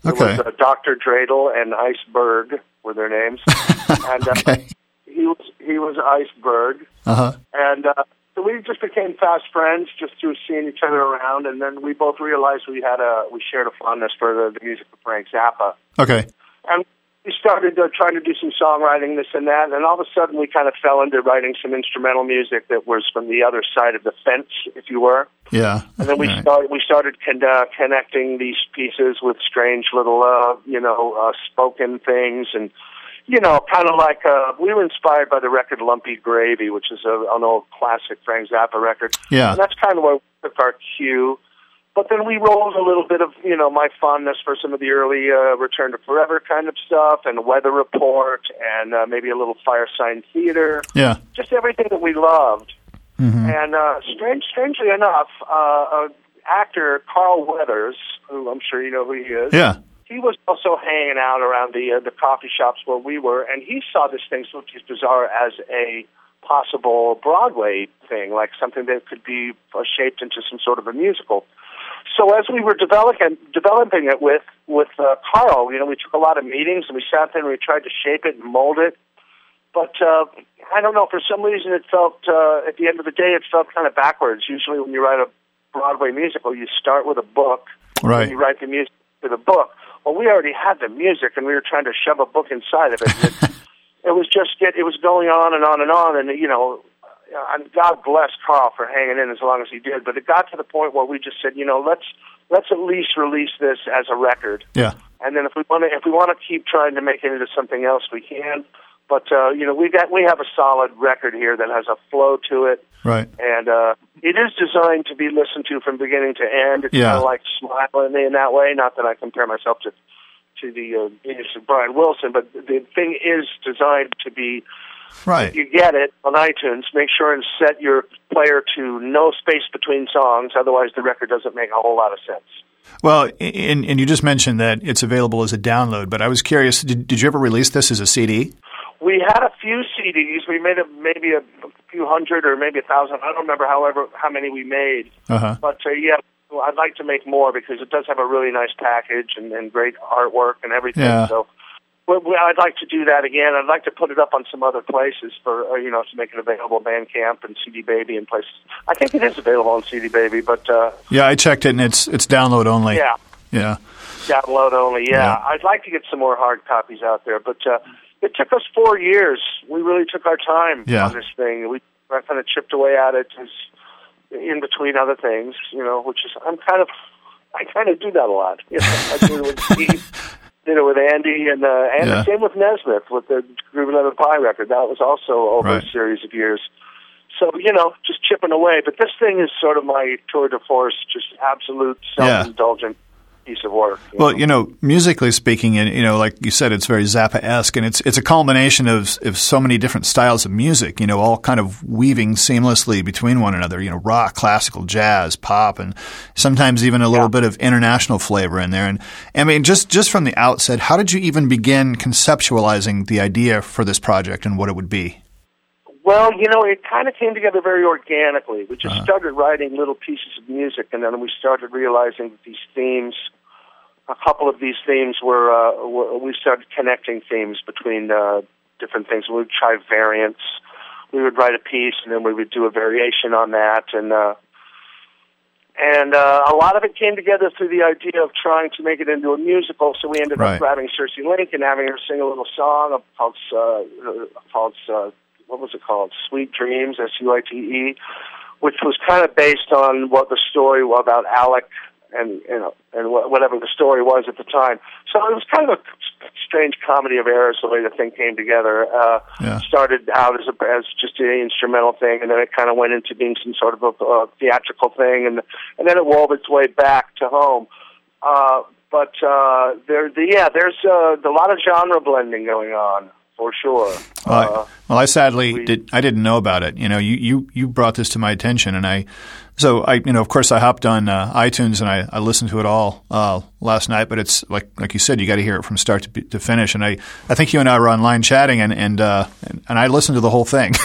It Okay. was uh, Dr. Dreidel and Iceberg were their names. and uh, okay, he was he was Iceberg. uh huh, And uh, so we just became fast friends just through seeing each other around, and then we both realized we had a we shared a fondness for the, the music of Frank Zappa, okay, and we started uh, trying to do some songwriting, this and that, and all of a sudden we kind of fell into writing some instrumental music that was from the other side of the fence, if you were. yeah. And then we Right. started we started con- uh, connecting these pieces with strange little uh, you know uh, spoken things and you know kind of like uh, we were inspired by the record Lumpy Gravy, which is a, an old classic Frank Zappa record. Yeah. and that's kind of where we took our cue. But then we rolled a little bit of you know my fondness for some of the early uh, Return to Forever kind of stuff and Weather Report and uh, maybe a little Fire Sign Theater Yeah, just everything that we loved. Mm-hmm. And uh, strange, strangely enough, uh, uh, actor Carl Weathers, who I'm sure you know who he is, yeah, he was also hanging out around the uh, the coffee shops where we were, and he saw this thing, Swifty's Bazaar, as a possible Broadway thing, like something that could be uh, shaped into some sort of a musical. So as we were developing developing it with with uh, Carl, you know, we took a lot of meetings and we sat there and we tried to shape it and mold it. But uh, I don't know, for some reason, it felt uh, at the end of the day, it felt kind of backwards. Usually, when you write a Broadway musical, you start with a book, Right. and you write the music with the book. Well, we already had the music, and we were trying to shove a book inside of it. It, it was just get, it was going on and on and on, and you know, and God bless Carl for hanging in as long as he did. But it got to the point where we just said, you know, let's let's at least release this as a record. Yeah. And then if we want to, if we want to keep trying to make it into something else, we can. But uh, you know, we got we have a solid record here that has a flow to it, Right. and uh, it is designed to be listened to from beginning to end. It's Yeah. kind of like smiling in that way. Not that I compare myself to to the uh, genius of Brian Wilson, but the thing is designed to be. Right. You get it on iTunes. Make sure and set your player to no space between songs. Otherwise, the record doesn't make a whole lot of sense. Well, and, and you just mentioned that it's available as a download, but I was curious, did, did you ever release this as a CD? We had a few CDs. We made a, maybe a, few hundred or maybe a thousand. I don't remember however how many we made. Uh-huh. But uh, yeah, well, I'd like to make more because it does have a really nice package and, and great artwork and everything. Yeah. So well, I'd like to do that again. I'd like to put it up on some other places for uh, you know to make it available, Bandcamp and CD Baby and places. I think it is available on CD Baby, but uh, Yeah, I checked it, and it's it's download only. yeah. Yeah. download only. Yeah. Yeah. I'd like to get some more hard copies out there, but uh, it took us four years. We really took our time Yeah. on this thing. We kind of chipped away at it as in between other things, you know, which is I'm kind of I kind of do that a lot. You know, I do it with Steve, did it with Andy, and uh, and Yeah. the same with Nesmith with the Groovy Lemon Pie record. That was also over Right. a series of years. So you know, just chipping away. But this thing is sort of my tour de force, just absolute self-indulgent. Yeah. Piece of work. you Well, know. you know, musically speaking, and you know, like you said, it's very Zappa-esque, and it's it's a culmination of of so many different styles of music. You know, all kind of weaving seamlessly between one another. You know, rock, classical, jazz, pop, and sometimes even a little bit of international flavor in there. And I mean, just just from the outset, how did you even begin conceptualizing the idea for this project and what it would be? Well, you know, it kind of came together very organically. We Uh-huh. just started writing little pieces of music, and then we started realizing that these themes, a couple of these themes were, uh, were we started connecting themes between uh, different things. We would try variants. We would write a piece, and then we would do a variation on that, and uh, and uh, a lot of it came together through the idea of trying to make it into a musical. So we ended Right. up grabbing Circe Link and having her sing a little song called uh, called uh, what was it called? Sweet Dreams, S U I T E, which was kind of based on what the story was about Alec and you know and wha- whatever the story was at the time. So it was kind of a strange comedy of errors the way the thing came together. Uh, Yeah. Started out as a, as just an instrumental thing, and then it kind of went into being some sort of a, uh theatrical thing, and and then it wove its way back to home. Uh, but uh, there, the, yeah, there's uh, a lot of genre blending going on for sure. Well, Uh, I, well, I sadly we- did. I didn't know about it. You know, you, you, you brought this to my attention, and I, so I, you know, of course, I hopped on uh, iTunes and I, I listened to it all uh, last night. But it's like like you said, you got to hear it from start to, to finish. And I, I think you and I were online chatting, and and uh, and, and I listened to the whole thing.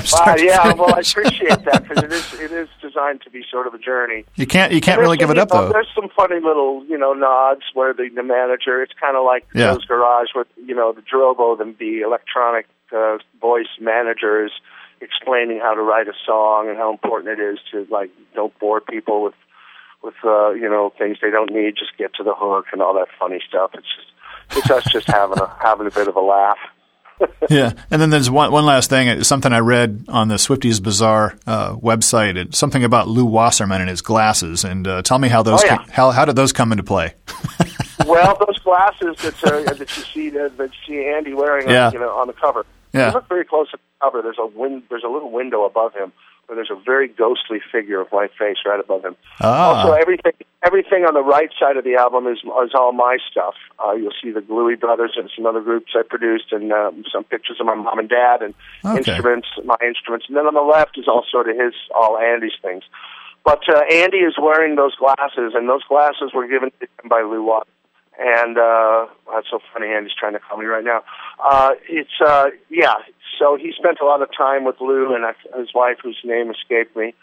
from yeah, well, I appreciate that because it is it is designed to be sort of a journey. you can't you can't really give it up though. There's some funny little, you know, nods where the, the manager. It's kind of like Yeah. Joe's Garage, with you know the Drobo, the, the electronic uh, voice manager, is explaining how to write a song and how important it is to like don't bore people with with uh, you know things they don't need. Just get to the hook and all that funny stuff. It's just it's us just having a having a bit of a laugh. Yeah, and then there's one one last thing. It's something I read on the Swifty's Bazaar uh, website. It's something about Lew Wasserman and his glasses. And uh, tell me how those Oh, yeah. ca- how how did those come into play? well, those glasses that uh, that you see that, that you see Andy wearing, Yeah. on, you know, on the cover. Yeah. You look very close at the cover. There's a win- There's a little window above him where there's a very ghostly figure of my face right above him. Ah. Also, everything everything on the right side of the album is is all my stuff. Uh, you'll see the Gluey Brothers and some other groups I produced, and um, some pictures of my mom and dad, and Okay. instruments, my instruments. And then on the left is all sort of his, all Andy's things. But uh, Andy is wearing those glasses, and those glasses were given to him by Lou Watt. And uh, that's so funny. Andy's trying to call me right now. Uh, it's uh, yeah. So he spent a lot of time with Lou and his wife, whose name escaped me.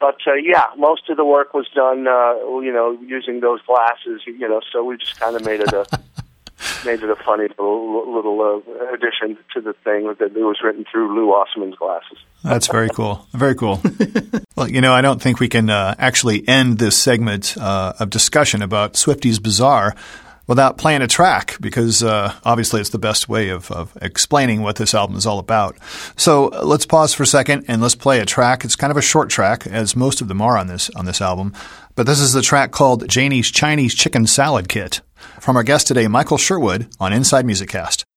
But uh, yeah, most of the work was done, uh, you know, using those glasses. You know, so we just kind of made it a made it a funny little little uh, addition to the thing that it was written through Lew Wasserman's glasses. That's very cool. Very cool. well, you know, I don't think we can uh, actually end this segment uh, of discussion about Swifty's Bazaar without playing a track because uh, obviously it's the best way of, of explaining what this album is all about. So uh, let's pause for a second and let's play a track. It's kind of a short track, as most of them are on this on this album. But this is the track called Janie's Chinese Chicken Salad Kit from our guest today, Michael Sherwood, on Inside Music Cast.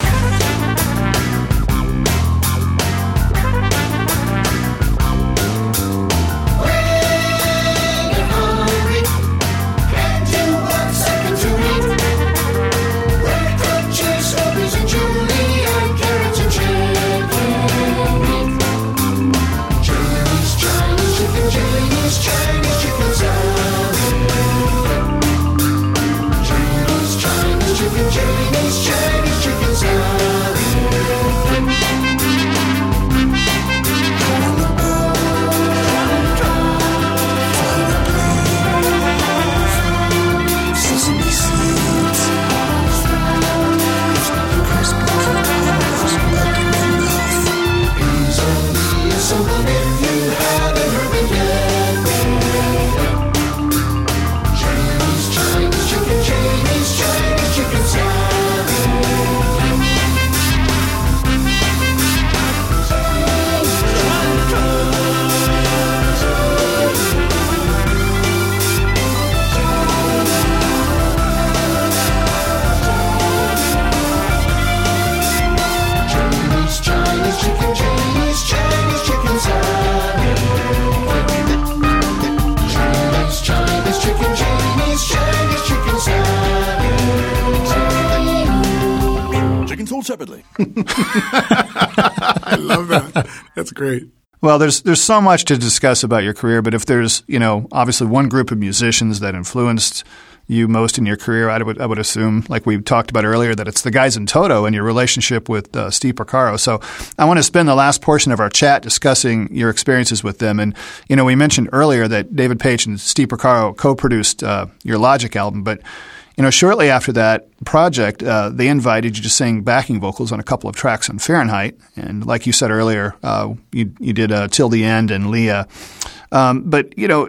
That's great. Well, there's there's so much to discuss about your career, but if there's you know obviously one group of musicians that influenced you most in your career, I would I would assume, like we talked about earlier, that it's the guys in Toto and your relationship with uh, Steve Porcaro. So I want to spend the last portion of our chat discussing your experiences with them. And you know, we mentioned earlier that David Paich and Steve Porcaro co-produced uh, your Logic album, but you know, shortly after that project, uh, they invited you to sing backing vocals on a couple of tracks on Fahrenheit, and like you said earlier, uh, you you did uh, "Till the End" and "Lea." Um, but you know,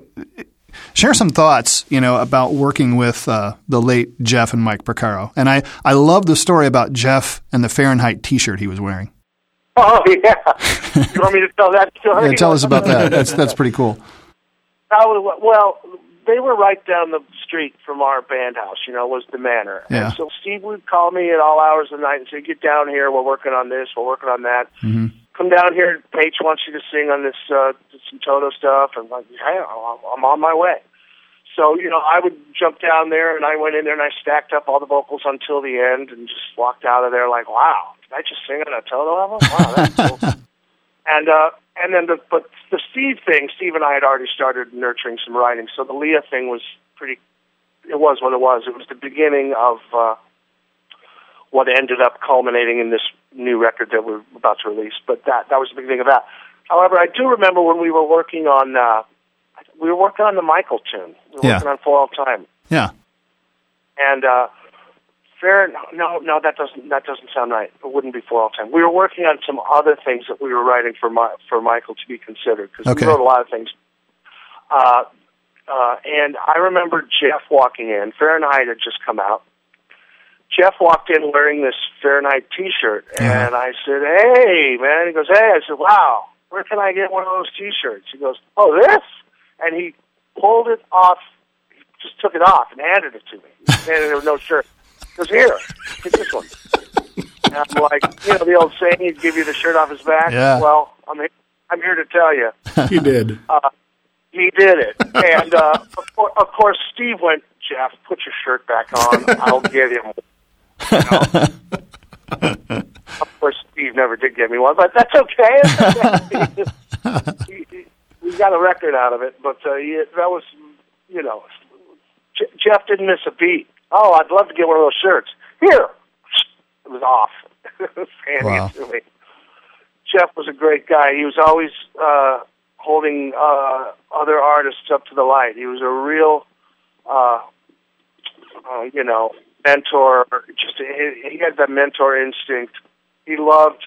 share some thoughts, you know, about working with uh, the late Jeff and Mike Porcaro. And I I love the story about Jeff and the Fahrenheit T-shirt he was wearing. Oh yeah, you want me to tell that story? Yeah, tell us about that. That's that's pretty cool. Was, well, they were right down the street from our band house, you know, was the manor. Yeah. And so Steve would call me at all hours of the night and say, get down here, we're working on this, we're working on that. Mm-hmm. Come down here, Paich wants you to sing on this, uh, some Toto stuff. And I'm like, hey, I'm I'm on my way. So, you know, I would jump down there and I went in there and I stacked up all the vocals until the end and just walked out of there like, wow, did I just sing on a Toto album? Wow, that's cool. And uh, and then the but the Steve thing, Steve and I had already started nurturing some writing, so the Lea thing was pretty. It was what it was. It was the beginning of uh, what ended up culminating in this new record that we're about to release. But that that was the beginning of that. However, I do remember when we were working on uh, we were working on the Michael tune. We were Yeah. working on For All Time, Yeah. and uh, fair. No, no, that doesn't that doesn't sound right. It wouldn't be for all time. We were working on some other things that we were writing for my, for Michael to be considered because Okay. we wrote a lot of things. Uh, uh, and I remember Jeff walking in. Fahrenheit had just come out. Jeff walked in wearing this Fahrenheit T-shirt, Yeah. and I said, "Hey, man!" He goes, "Hey," I said, "Wow, where can I get one of those T-shirts?" He goes, "Oh, this," and he pulled it off. He just took it off and handed it to me. and there was no shirt. He goes, "Here, get this one." And I'm like, you know, the old saying, he'd give you the shirt off his back. Yeah. Well, I'm he- I'm here to tell you, He did. he did it. And uh, of, cour- of course, Steve went, Jeff, put your shirt back on. I'll get him. one." You know? of course, Steve never did give me one, but that's okay. Okay. He- he- we got a record out of it, but uh, he, that was, you know, J- Jeff didn't miss a beat Oh, I'd love to get one of those shirts. Here, it was off. Handing Wow. it to me. Jeff was a great guy. He was always uh, holding uh, other artists up to the light. He was a real, uh, uh, you know, mentor. Just he, he had that mentor instinct. He loved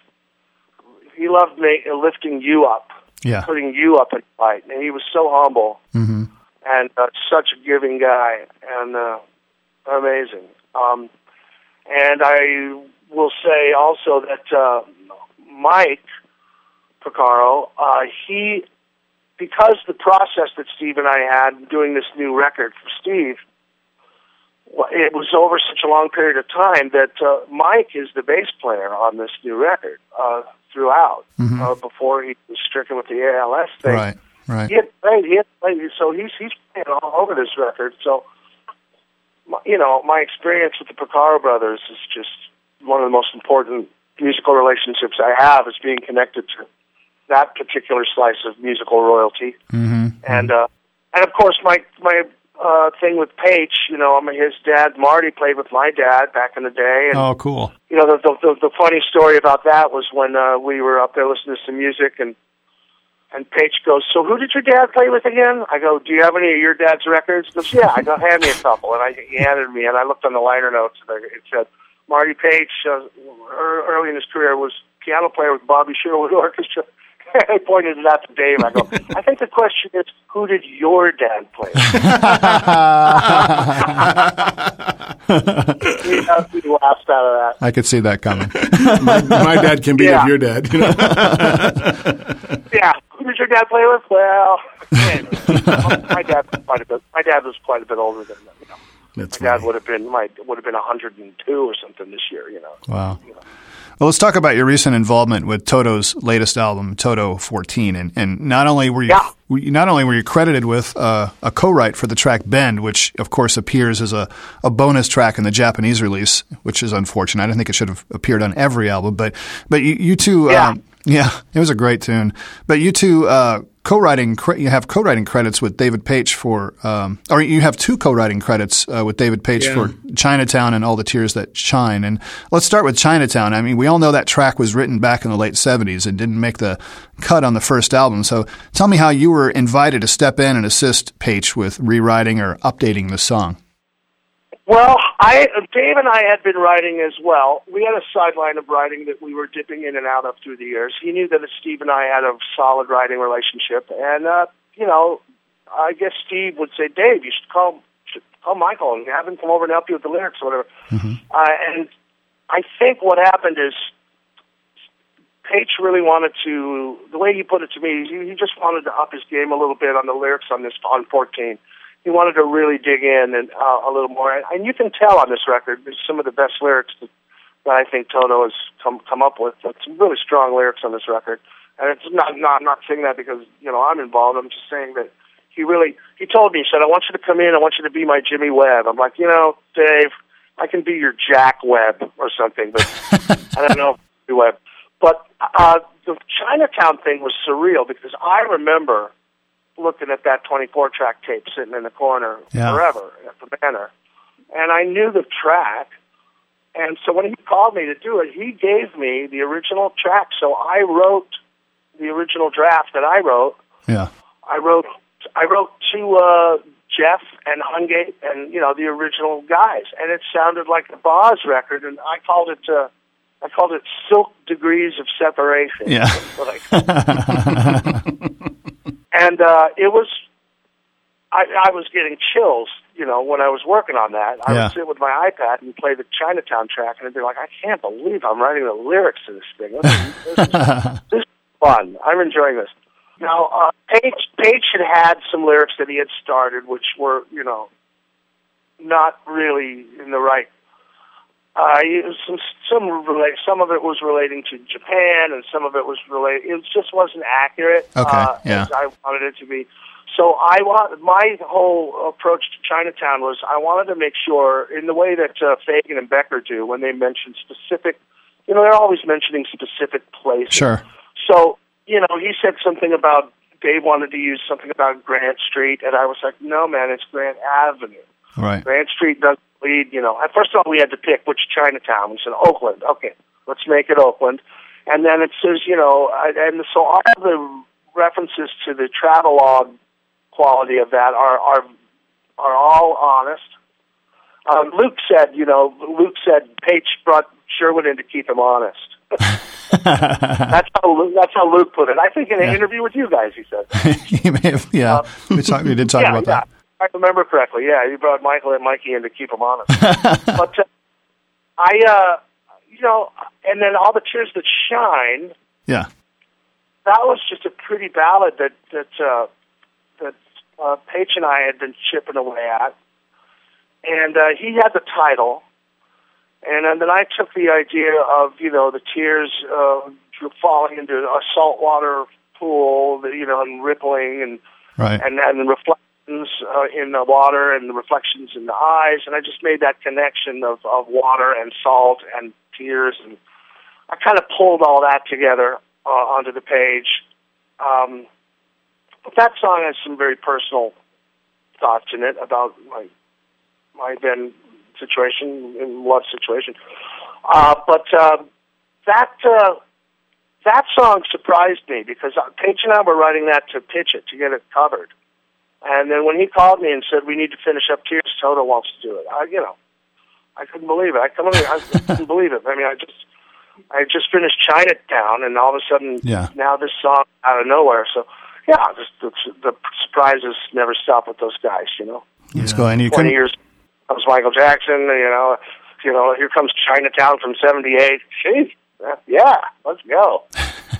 he loved ma- lifting you up, Yeah. putting you up in the light, and he was so humble hmm and uh, such a giving guy and uh, amazing. Um, and I will say also that uh, Mike Porcaro, uh, he because the process that Steve and I had doing this new record for Steve, it was over such a long period of time that uh, Mike is the bass player on this new record uh, throughout. Uh, before he was stricken with the ALS thing, Right. Right. he had played. He had played. So he's he's playing all over this record. So, my- you know, my experience with the Porcaro brothers is just one of the most important musical relationships I have. Is being connected to that particular slice of musical royalty, hmm and uh, and of course my my uh, thing with Paich. You know, I'm his dad. Marty played with my dad back in the day, and Oh, cool. you know, the, the the the funny story about that was when uh, we were up there listening to some music, and and Paich goes, "So who did your dad play with again?" I go, "Do you have any of your dad's records?" He goes, "Yeah." I go, "Hand me a couple," and I he handed me, and I looked on the liner notes, and it said, "Marty Paich, uh, early in his career, was piano player with Bobby Sherwood Orchestra." I pointed it out to Dave. I go, "I think the question is, who did your dad play?" with?" he, he laughed out of that. I could see that coming. my, my dad can beat Yeah. up your dad. You know? Yeah. Did your dad play with? Well, anyway, my dad was quite a bit. My dad was quite a bit older than you know. That's My dad would have been my would have been 102 or something this year. You know. Wow. Well, let's talk about your recent involvement with Toto's latest album, Toto 14, and, and not only were you Yeah. not only were you credited with uh, a co-write for the track "Bend," which of course appears as a, a bonus track in the Japanese release, which is unfortunate. I don't think it should have appeared on every album, but but you, you two, Yeah. um, yeah, it was a great tune. But you two uh, co-writing, you have co-writing credits with David Paich for, um, or you have two co-writing credits uh, with David Paich Yeah. for Chinatown and All the Tears That Shine. And let's start with Chinatown. I mean, we all know that track was written back in the late 70s and didn't make the cut on the first album. So tell me how you were invited to step in and assist Paich with rewriting or updating the song. Well, I Dave and I had been writing as well. We had a sideline of writing that we were dipping in and out of through the years. He knew that Steve and I had a solid writing relationship, and uh, you know, I guess Steve would say, "Dave, you should call should call Michael and have him come over and help you with the lyrics, or whatever." Uh, and I think what happened is Paich really wanted to. The way he put it to me, he, he just wanted to up his game a little bit on the lyrics on this on 14 he wanted to really dig in and uh, a little more. And you can tell on this record, some of the best lyrics that, that I think Toto has come come up with. There's some really strong lyrics on this record, and it's not not I'm not saying that because you know I'm involved. I'm just saying that he really he told me he said I want you to come in. I want you to be my Jimmy Webb. I'm like you know Dave, I can be your Jack Webb or something, but I don't know if Webb. But uh, the Chinatown thing was surreal because I remember looking at that 24 track tape sitting in the corner Yeah. forever at the Manor. And I knew the track. And so when he called me to do it, he gave me the original track. So I wrote the original draft that I wrote. Yeah. I wrote I wrote to uh, Jeff and Hungate and you know the original guys, and it sounded like the Boz record, and I called it uh, I called it Silk Degrees of Separation. Yeah. That's what I and uh, it was I, I was getting chills, you know, when I was working on that. I Yeah. would sit with my iPad and play the Chinatown track, and I'd be like, I can't believe I'm writing the lyrics to this thing. This is, this is, this is fun. I'm enjoying this. Now, uh, Paich Paich had had some lyrics that he had started, which were, you know, not really in the right. Uh, some some relate. Some of it was relating to Japan, and some of it was related. It just wasn't accurate. Okay, uh, yeah. as I wanted it to be. So I want my whole approach to Chinatown was I wanted to make sure, in the way that uh, Fagen and Becker do, when they mention specific, you know, they're always mentioning specific places. Sure. So, you know, he said something about Dave wanted to use something about Grant Street, and I was like, no, man, it's Grant Avenue. Right. Grant Street doesn't we, you know, at first of all, we had to pick which Chinatown. We said Oakland. Okay, let's make it Oakland. And then it says, you know, uh, and so all the references to the travelogue quality of that are are are all honest. Um, Luke said, you know, Luke said Paich brought Sherwood in to keep him honest. that's how Luke, that's how Luke put it. I think in an Yeah. interview with you guys, he said. he may have, yeah. we, talk, we did talk yeah, about yeah. that. I remember correctly. Yeah, you brought Michael and Mikey in to keep them honest. but uh, I, uh, you know, and then all the tears that shine. Yeah. That was just a pretty ballad that that uh, that uh, Paich and I had been chipping away at, and uh, he had the title, and, and then I took the idea of you know the tears uh, falling into a saltwater pool, you know, and rippling and Right. and and the reflections uh, in the water and the reflections in the eyes, and I just made that connection of of water and salt and tears, and I kind of pulled all that together uh, onto the page. Um, but that song has some very personal thoughts in it about my my then situation, in love situation. Uh, but uh, that uh, that song surprised me because uh, Paich and I were writing that to pitch it to get it covered, and then when he called me and said we need to finish up Tears, Toto wants to do it. I, you know, I couldn't believe it. I couldn't, I couldn't believe it. I mean, I just I just finished Chinatown, and all of a sudden, Yeah. now this song out of nowhere. So, yeah, just the, the surprises never stop with those guys. You know, Let's go. And you twenty couldn't, years comes Michael Jackson. You know, you know, here comes Chinatown from '78. Gee, yeah, let's go.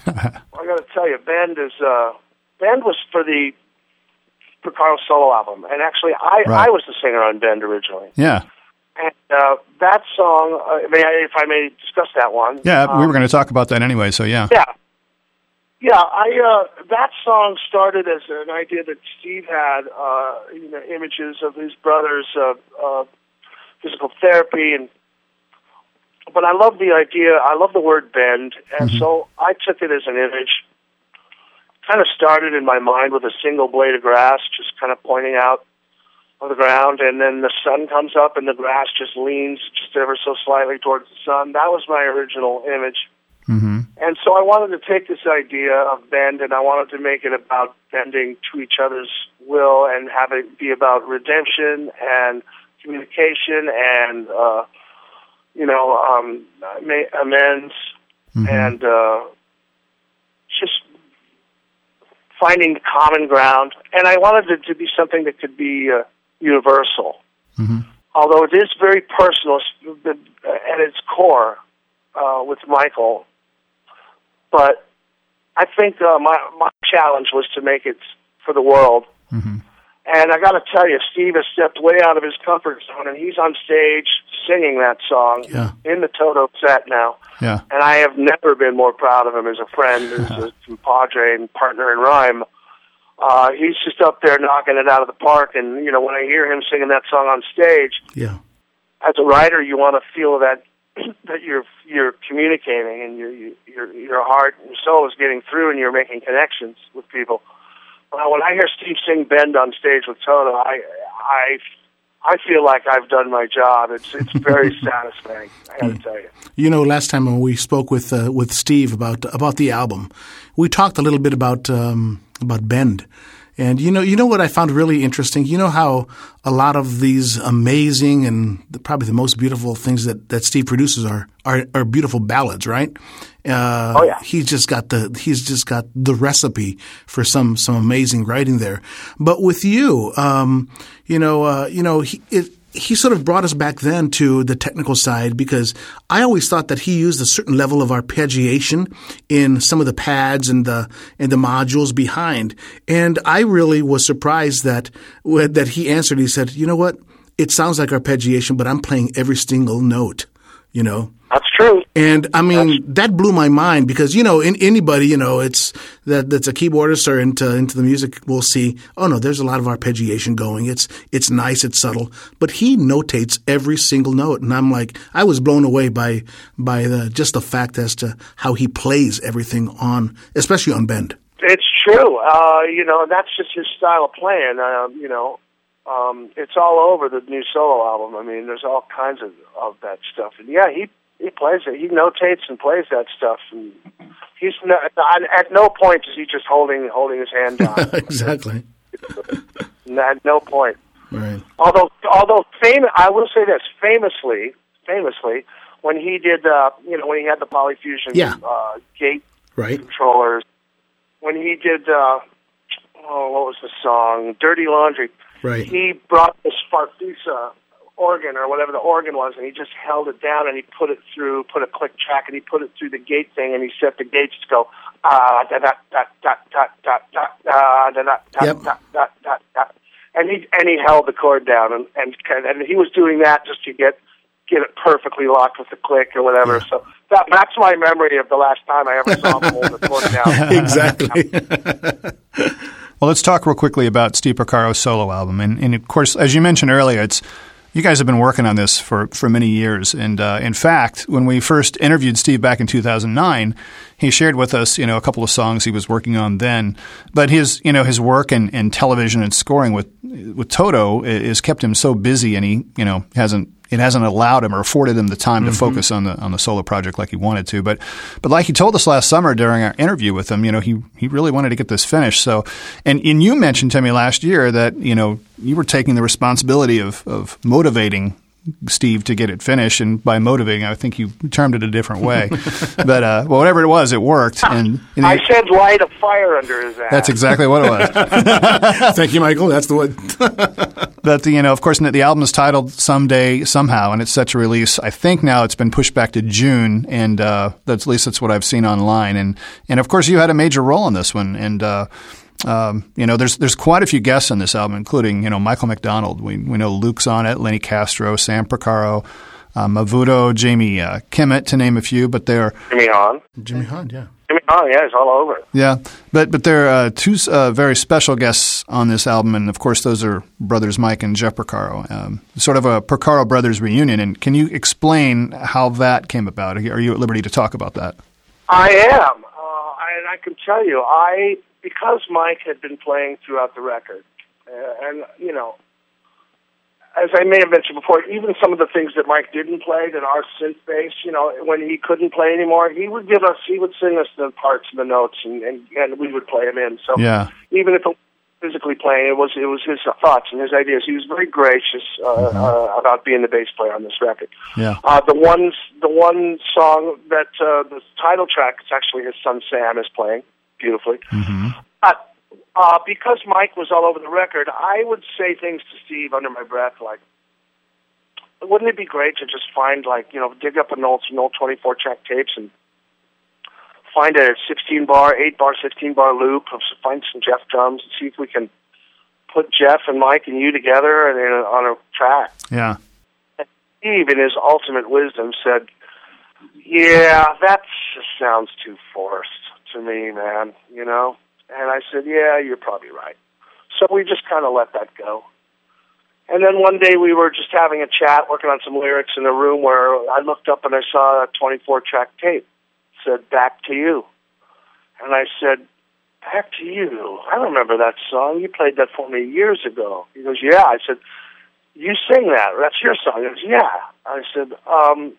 I got to tell you, Bend is uh, Bend was for the Carl's solo album, and actually, I Right. I was the singer on Bend originally. yeah. And uh, that song, uh, may I, if I may discuss that one? Yeah. we um, were going to talk about that anyway. So, yeah. yeah. Yeah, I uh that song started as an idea that Steve had, uh, you know, images of his brother's uh, uh physical therapy and but I love the idea, I love the word bend, and so I took it as an image. Kind of started in my mind with a single blade of grass just kind of pointing out on the ground and then the sun comes up and the grass just leans just ever so slightly towards the sun. That was my original image. Mm-hmm. And so I wanted to take this idea of bend and I wanted to make it about bending to each other's will and have it be about redemption and communication and, uh, you know, um, amends and uh, just finding common ground. And I wanted it to be something that could be uh, universal. Although it is very personal at its core uh, with Michael, but I think uh, my my challenge was to make it for the world. And I got to tell you, Steve has stepped way out of his comfort zone, and he's on stage singing that song Yeah. in the Toto set now. Yeah. And I have never been more proud of him as a friend, as a compadre and partner in rhyme. Uh, he's just up there knocking it out of the park, and you know when I hear him singing that song on stage, Yeah. as a writer, you want to feel that that you're you're communicating and your you, your your heart and your soul is getting through, and you're making connections with people. Uh, when I hear Steve sing "Bend" on stage with Toto, I I I feel like I've done my job. It's it's very satisfying. I got to tell you. You know, last time when we spoke with uh, with Steve about about the album, we talked a little bit about um, about Bend, and you know, you know what I found really interesting. You know how a lot of these amazing and the, probably the most beautiful things that, that Steve produces are, are are beautiful ballads, right? Uh, Oh, yeah. he's just got the he's just got the recipe for some some amazing writing there. But with you, um, you know, uh, you know, he, it, he sort of brought us back then to the technical side because I always thought that he used a certain level of arpeggiation in some of the pads and the and the modules behind, and I really was surprised that that he answered. He said, "You know what? It sounds like arpeggiation, but I'm playing every single note." You know, That's true. and I mean that blew my mind because you know in anybody you know it's that that's a keyboardist or into into the music will see oh no there's a lot of arpeggiation going it's it's nice it's subtle but he notates every single note and I'm like I was blown away by by the just the fact as to how he plays everything on especially on bend It's true. Uh, you know, that's just his style of playing. Um, you know, Um, it's all over the new solo album. I mean, there's all kinds of of that stuff, and yeah, he he plays it. He notates and plays that stuff, and he's no, at no point is he just holding holding his hand down. exactly. at no point. Right. Although, although famous, I will say this: famously, famously, when he did, uh, you know, when he had the polyfusion Yeah. uh, gate Right. controllers, when he did, uh, oh, what was the song? "Dirty Laundry." Right. He brought this Farfisa organ or whatever the organ was, and he just held it down and he put it through, put a click track, and he put it through the gate thing, and he set the gates to go ah da da da da da da da da da da da da da da da, and he and he held the chord down, and and and he was doing that just to get get it perfectly locked with the click or whatever. So that that's my memory of the last time I ever saw him hold the chord down. exactly. Well, let's talk real quickly about Steve Porcaro's solo album, and, and of course, as you mentioned earlier, it's you guys have been working on this for, for many years, and uh, in fact, when we first interviewed Steve back in 2009, he shared with us, you know, a couple of songs he was working on then. But his, you know, his work in, in television and scoring with with Toto i- has kept him so busy, and he, you know, hasn't it hasn't allowed him or afforded him the time to mm-hmm. focus on the on the solo project like he wanted to. But but like he told us last summer during our interview with him, you know, he he really wanted to get this finished. So and and you mentioned to me last year that you know you were taking the responsibility of of motivating. Steve to get it finished, and by motivating, I think you termed it a different way. but uh, well, whatever it was, it worked. And, and I said light a fire under his ass. that's exactly what it was. Thank you, Michael. That's the one. But you know, of course, the album is titled "Someday Somehow," and it's set to release. I think now it's been pushed back to June, and uh, that's at least that's what I've seen online. And and of course, you had a major role in this one. And uh, um, you know, there's there's quite a few guests on this album, including you know Michael McDonald. We we know Luke's on it, Lenny Castro, Sam Porcaro, uh, Mabvuto, Jamie uh, Kimmett, to name a few. But they're Jimmy Haun. Jimmy Haun, yeah. Jimmy Haun, yeah, he's all over. Yeah, but but there are uh, two uh, very special guests on this album, and of course those are brothers Mike and Jeff Porcaro. Um, sort of a Porcaro brothers reunion. And can you explain how that came about? Are you at liberty to talk about that? I am, uh, and I can tell you, I because Mike had been playing throughout the record, uh, and you know, as I may have mentioned before, even some of the things that Mike didn't play that are synth based, you know, when he couldn't play anymore, he would give us, he would sing us the parts and the notes, and and, and we would play them in. So Yeah. even if it was physically playing, it was it was his thoughts and his ideas. He was very gracious uh, uh, about being the bass player on this record. Yeah. Uh, the ones, the one song that uh, the title track, it's actually his son Sam is playing beautifully. But uh, because Mike was all over the record, I would say things to Steve under my breath like, "Wouldn't it be great to just find like you know dig up an old some old twenty four track tapes and find a sixteen bar, eight bar, sixteen bar loop, of find some Jeff drums and see if we can." Put Jeff and Mike and you together and, and on a track. Yeah. Steve, in his ultimate wisdom, said, "Yeah, that just sounds too forced to me, man. You know." And I said, "Yeah, you're probably right." So we just kind of let that go. And then one day we were just having a chat, working on some lyrics in a room where I looked up and I saw a 24 track tape. It said "Back to You," and I said, "Back to You? I remember that song. You played that for me years ago." He goes, "Yeah." I said you sing that. That's your song. He goes, yeah. I said, um,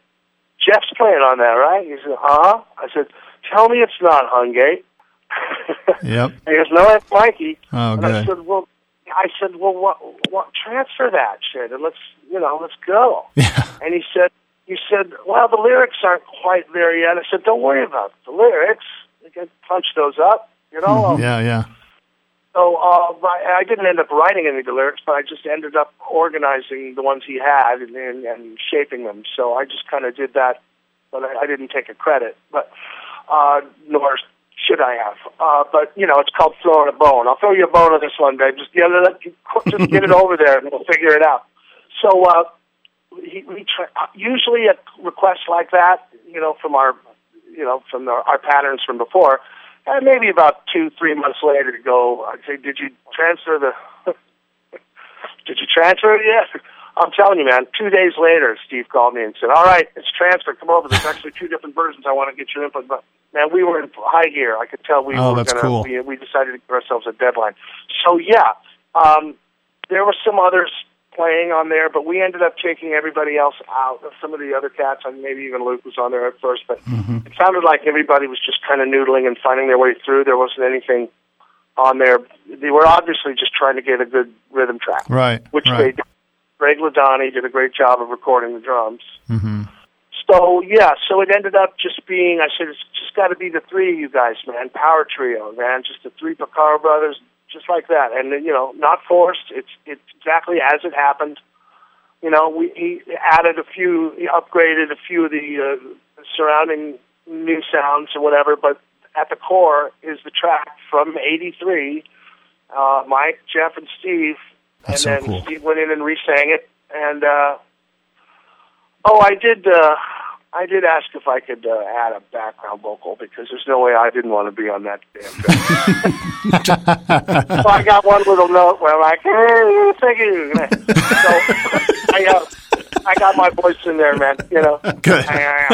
Jeff's playing on that, right? He said, uh-huh. I said, tell me it's not Hungate. Yep. He goes, no, it's Mikey. Oh, and I said, well, I said, well, what, what, transfer that shit and let's, you know, let's go. Yeah. And he said, he said, well, the lyrics aren't quite there yet. I said, don't worry about it. the lyrics. You can punch those up, you know. I'll- Yeah. Yeah. so uh, I I didn't end up writing any of the lyrics, but I just ended up organizing the ones he had and, and, and shaping them. So I just kind of did that, but I, I didn't take a credit, but uh, nor should I have. Uh, but you know, it's called throwing a bone. I'll throw you a bone on this one, babe. Just get it, just get it over there, and we'll figure it out. So uh, he, we try, usually a request like that, you know, from our, you know, from the, our patterns from before. And maybe about two, three months later to go, I'd say, did you transfer the, did you transfer it yet? I'm telling you, man, two days later, Steve called me and said, all right, it's transferred. Come over. There's actually two different versions. I want to get your input. But, man, we were in high gear. I could tell we Oh, were that's going cool. to, we, we decided to give ourselves a deadline. So, yeah, um, there were some others playing on there, but we ended up taking everybody else out. Some of the other cats, and maybe even Luke was on there at first, but it sounded like everybody was just kind of noodling and finding their way through. There wasn't anything on there. They were obviously just trying to get a good rhythm track, Right. which they did. Greg Ladanyi did a great job of recording the drums. hmm So yeah, so it ended up just being. I said it's just got to be the three of you guys, man. Power trio, man. Just the three Porcaro brothers, just like that. And you know, not forced. It's it's exactly as it happened. You know, we he added a few, he upgraded a few of the uh, surrounding new sounds or whatever, but at the core is the track from '83. Uh, Mike, Jeff, and Steve, That's and so then cool. Steve went in and re-sang it. And uh, oh, I did. Uh, I did ask if I could uh, add a background vocal because there's no way I didn't want to be on that damn track. so I got one little note where I'm like, hey, thank you. So I, uh, I got my voice in there, man. You know, Good.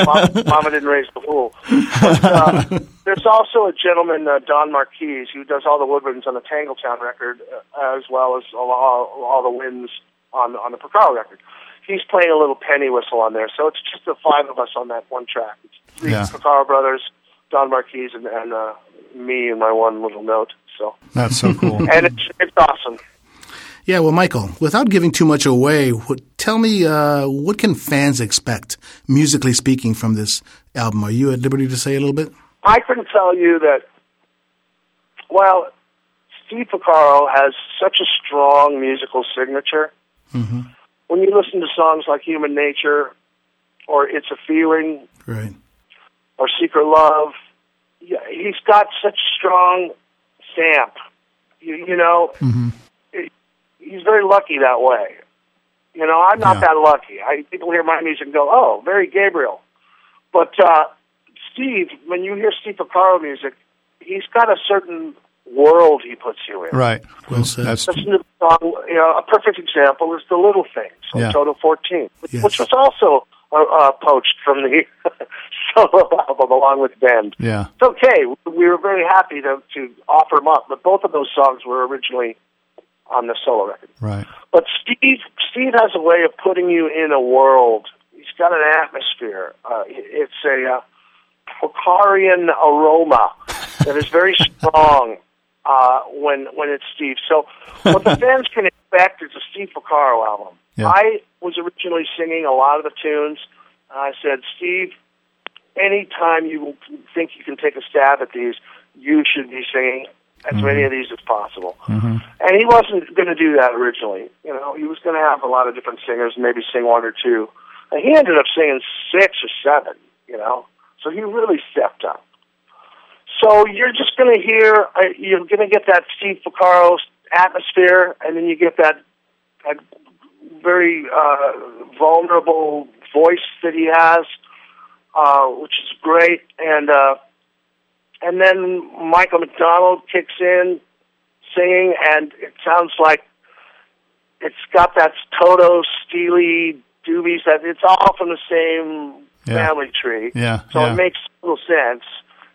Mama, Mama didn't raise the fool. But, uh, there's also a gentleman, uh, Don Markese, who does all the woodwinds on the Tangletown record, uh, as well as all, all, all the winds on on the Porcaro record. He's playing a little penny whistle on there, so it's just the five of us on that one track. It's three Yeah. Porcaro brothers, Don Markese, and, and uh, me and my one little note. So, That's so cool. and it's it's awesome. Yeah, well, Michael, without giving too much away, tell me uh, what can fans expect, musically speaking, from this album? Are you at liberty to say a little bit? I can tell you that, well, Steve Porcaro has such a strong musical signature. Mm-hmm. When you listen to songs like Human Nature or It's a Feeling Right. or Secret Love, he's got such strong stamp. You, you know, Mm-hmm. He's very lucky that way. You know, I'm not Yeah. that lucky. I people hear my music and go, "Oh, very Gabriel," but uh, Steve, when you hear Steve Porcaro music, he's got a certain world he puts you in. Right. Well said. That's Listen to the song. You know, a perfect example is "The Little Things" on Yeah. Toto 14, which, Yes. which was also uh, uh, poached from the solo album along with Bend. yeah. It's okay. We were very happy to to offer them up, but both of those songs were originally on the solo record. Right. But Steve, Steve has a way of putting you in a world. He's got an atmosphere. Uh, it's a uh, Porcarian aroma that is very strong uh, when when it's Steve. So what the fans can expect is a Steve Porcaro album. Yeah. I was originally singing a lot of the tunes. I said, Steve, anytime you think you can take a stab at these, you should be singing as many of these as possible. Mm-hmm. And he wasn't going to do that originally. You know, he was going to have a lot of different singers, maybe sing one or two. And he ended up singing six or seven. You know, so he really stepped up. So you're just going to hear, uh, you're going to get that Steve Porcaro atmosphere, and then you get that, that very uh, vulnerable voice that he has, uh, which is great. And uh, and then Michael McDonald kicks in singing, and it sounds like it's got that Toto, Steely, Doobies. That it's all from the same Yeah. family tree. Yeah. So yeah. it makes little sense,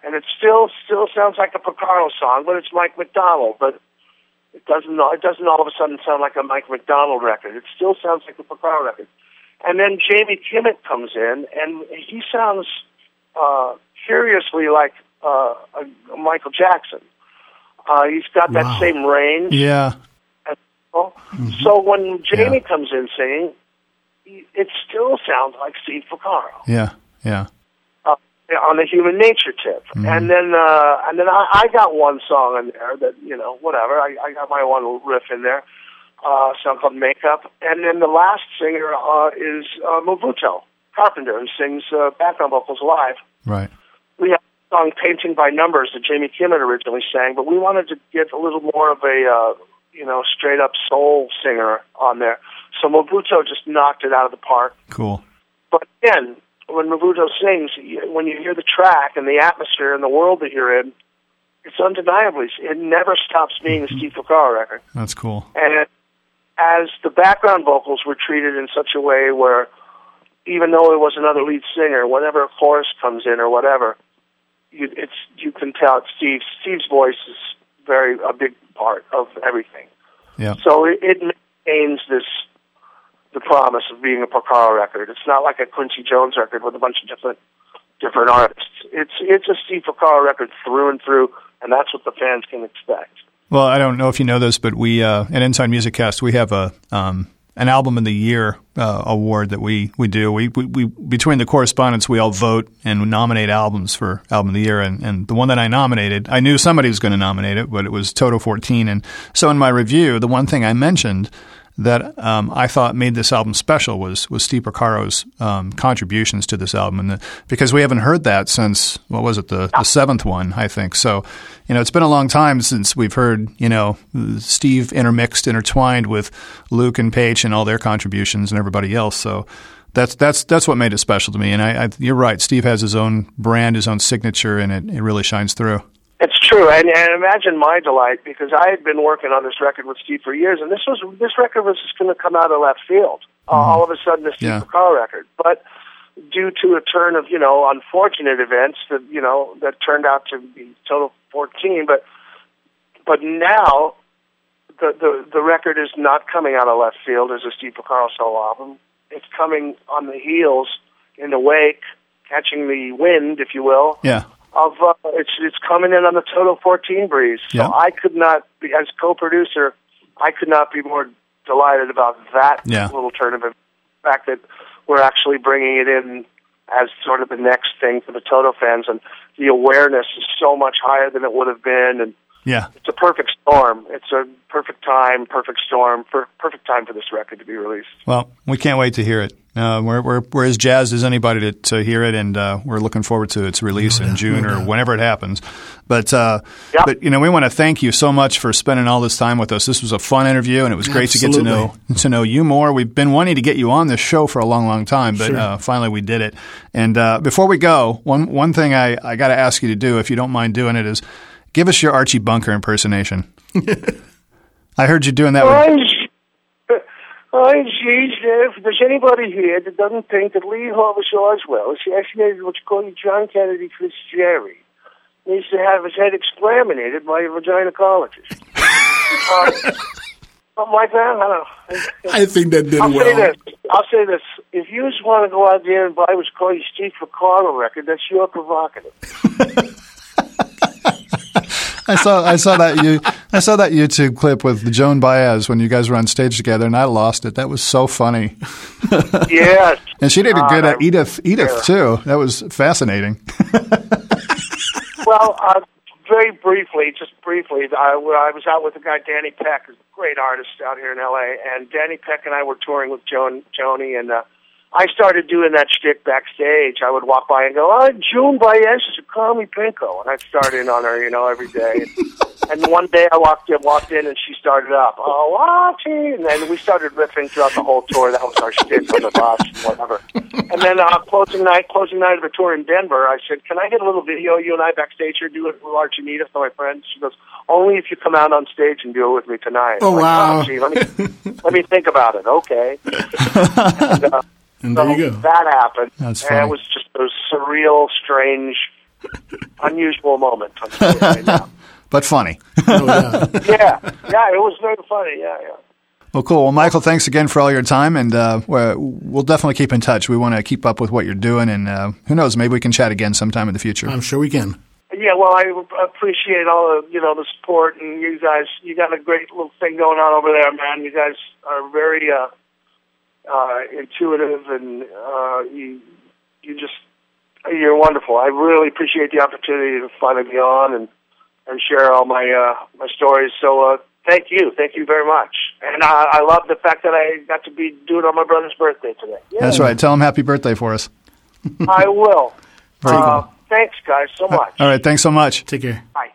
and it still still sounds like a Porcaro song, but it's Mike McDonald. But it doesn't it doesn't all of a sudden sound like a Mike McDonald record. It still sounds like a Porcaro record. And then Jamie Kimmett comes in, and he sounds uh, curiously like uh, a, Michael Jackson. Uh, he's got that Wow. same range. yeah. So when Jamie Yeah. comes in singing, it still sounds like Steve Porcaro Yeah. Yeah. On the human nature tip. Mm-hmm. And then uh, and then I, I got one song in there that you know whatever. I, I got my one little riff in there, uh, song called Makeup. And then the last singer uh, is uh, Mabvuto Carpenter, who sings uh, background vocals live. Right. We have a song Painting by Numbers that Jamie Kimmett originally sang, but we wanted to get a little more of a uh, you know straight up soul singer on there. So Mabvuto just knocked it out of the park. Cool. But again, when Mabvuto sings, when you hear the track and the atmosphere and the world that you're in, it's undeniably, it never stops being a Steve Porcaro record. That's cool. And it, as the background vocals were treated in such a way where, even though it was another lead singer, whenever a chorus comes in or whatever, you, it's you can tell it's Steve. Steve's voice is very a big part of everything. Yeah. So it, it makes retains this the promise of being a Porcaro record. It's not like a Quincy Jones record with a bunch of different different artists. It's it's a Steve record through and through, and that's what the fans can expect. Well, I don't know if you know this, but we uh, at Inside Music Cast we have a um, an album of the year uh, award that we we do. We, we we between the correspondents we all vote and nominate albums for album of the year. And, and the one that I nominated, I knew somebody was going to nominate it, but it was Toto 14. And so in my review, the one thing I mentioned that um, I thought made this album special was was Steve Porcaro's um, contributions to this album, and the, because we haven't heard that since what was it the, the seventh one I think. So you know it's been a long time since we've heard you know Steve intermixed, intertwined with Luke and Paich and all their contributions and everybody else. So that's that's that's what made it special to me. And I, I, you're right, Steve has his own brand, his own signature, and it, it really shines through. It's true, and, and imagine my delight because I had been working on this record with Steve for years, and this was this record was just going to come out of left field. Uh, all of a sudden, a Steve Yeah. Record, but due to a turn of you know unfortunate events that you know that turned out to be Toto fourteen, but but now the the the record is not coming out of left field as a Steve Porcaro solo album. It's coming on the heels, in the wake, catching the wind, if you will, Yeah, of uh, it's it's coming in on the Toto 14 breeze. So Yeah. I could not be as co-producer, I could not be more delighted about that Yeah. little turn of events. The fact that we're actually bringing it in as sort of the next thing for the Toto fans, and the awareness is so much higher than it would have been, and yeah. it's a perfect storm. It's a perfect time, perfect storm, per- perfect time for this record to be released. Well, we can't wait to hear it. Uh, we're, we're, we're as jazzed as anybody to, to hear it, and uh, we're looking forward to its release in June or whenever it happens. But uh, Yep. but you know, we want to thank you so much for spending all this time with us. This was a fun interview, and it was great to get to know to know you more. We've been wanting to get you on this show for a long, long time, but Sure. uh, finally we did it. And uh, before we go, one one thing I, I got to ask you to do, if you don't mind doing it, is give us your Archie Bunker impersonation. I heard you doing that. With, Oh, oh, geez, if there's anybody here that doesn't think that Lee Harvey Oswald is assassinated what you call John Kennedy Fitzgerald needs to have his head exterminated by a gynecologist. uh, something like that? I don't know. I think that did I'll well. say this. I'll say this. If you just want to go out there and buy what's called your Steve Porcaro record, that's your provocative. I saw I saw that you I saw that YouTube clip with Joan Baez when you guys were on stage together, and I lost it. That was so funny, yes. and she did a Uh, good at Edith Edith yeah. too. That was fascinating. Well, uh, very briefly, just briefly, I, I was out with a guy, Danny Peck, who's a great artist out here in L.A., and Danny Peck and I were touring with Joan, Joni, and uh, I started doing that shtick backstage. I would walk by and go, oh, June Baez is a call me Pinko, and I'd start in on her, you know, every day. And one day I walked in, walked in, and she started up, oh, Archie, and then we started riffing throughout the whole tour. That was our shtick on the bus, and whatever. And then uh, closing night, closing night of the tour in Denver, I said, "Can I get a little video you and I backstage here do it with Archie Nita for my friends?" She goes, "Only if you come out on stage and do it with me tonight." Oh, I'm like, wow. "Oh, gee, let me let me think about it. Okay. and, uh, And so there you go. that happened. That's and it was just a surreal, strange, unusual moment. I'm right now. But funny. No doubt. Yeah, yeah, it was very funny. Yeah, yeah. Well, cool. Well, Michael, thanks again for all your time, and uh, we're- we'll definitely keep in touch. We want to keep up with what you're doing, and uh, who knows, maybe we can chat again sometime in the future. I'm sure we can. Yeah, well, I appreciate all the you know the support, and you guys, you got a great little thing going on over there, man. You guys are very uh, uh, intuitive, and uh, you you just you're wonderful. I really appreciate the opportunity to finally be on and and share all my uh, my stories. So uh, thank you, thank you very much, and uh, I love the fact that I got to be doing it on my brother's birthday today. Yeah, That's right. Tell him happy birthday for us. I will. Very uh, cool. Thanks, guys, so much. All right. Thanks so much. Take care. Bye.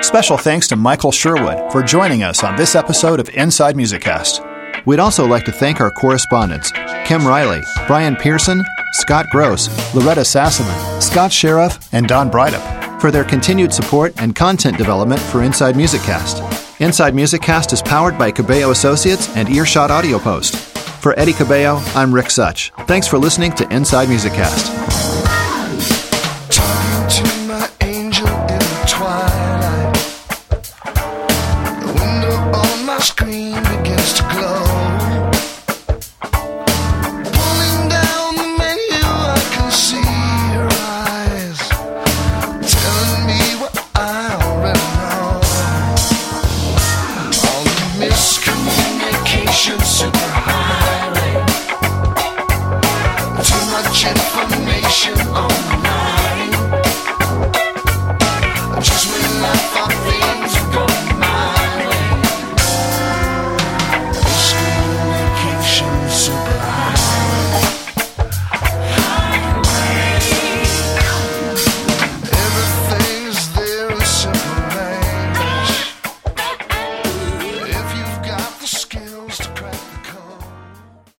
Special thanks to Michael Sherwood for joining us on this episode of Inside Music Cast. We'd also like to thank our correspondents Kim Riley, Brian Pearson, Scott Gross, Loretta Sassaman, Scott Sheriff, and Don Breidup for their continued support and content development for Inside Music Cast. Inside Music Cast is powered by Cabello Associates and Earshot Audio Post. For Eddie Cabello, I'm Rick Such. Thanks for listening to Inside Music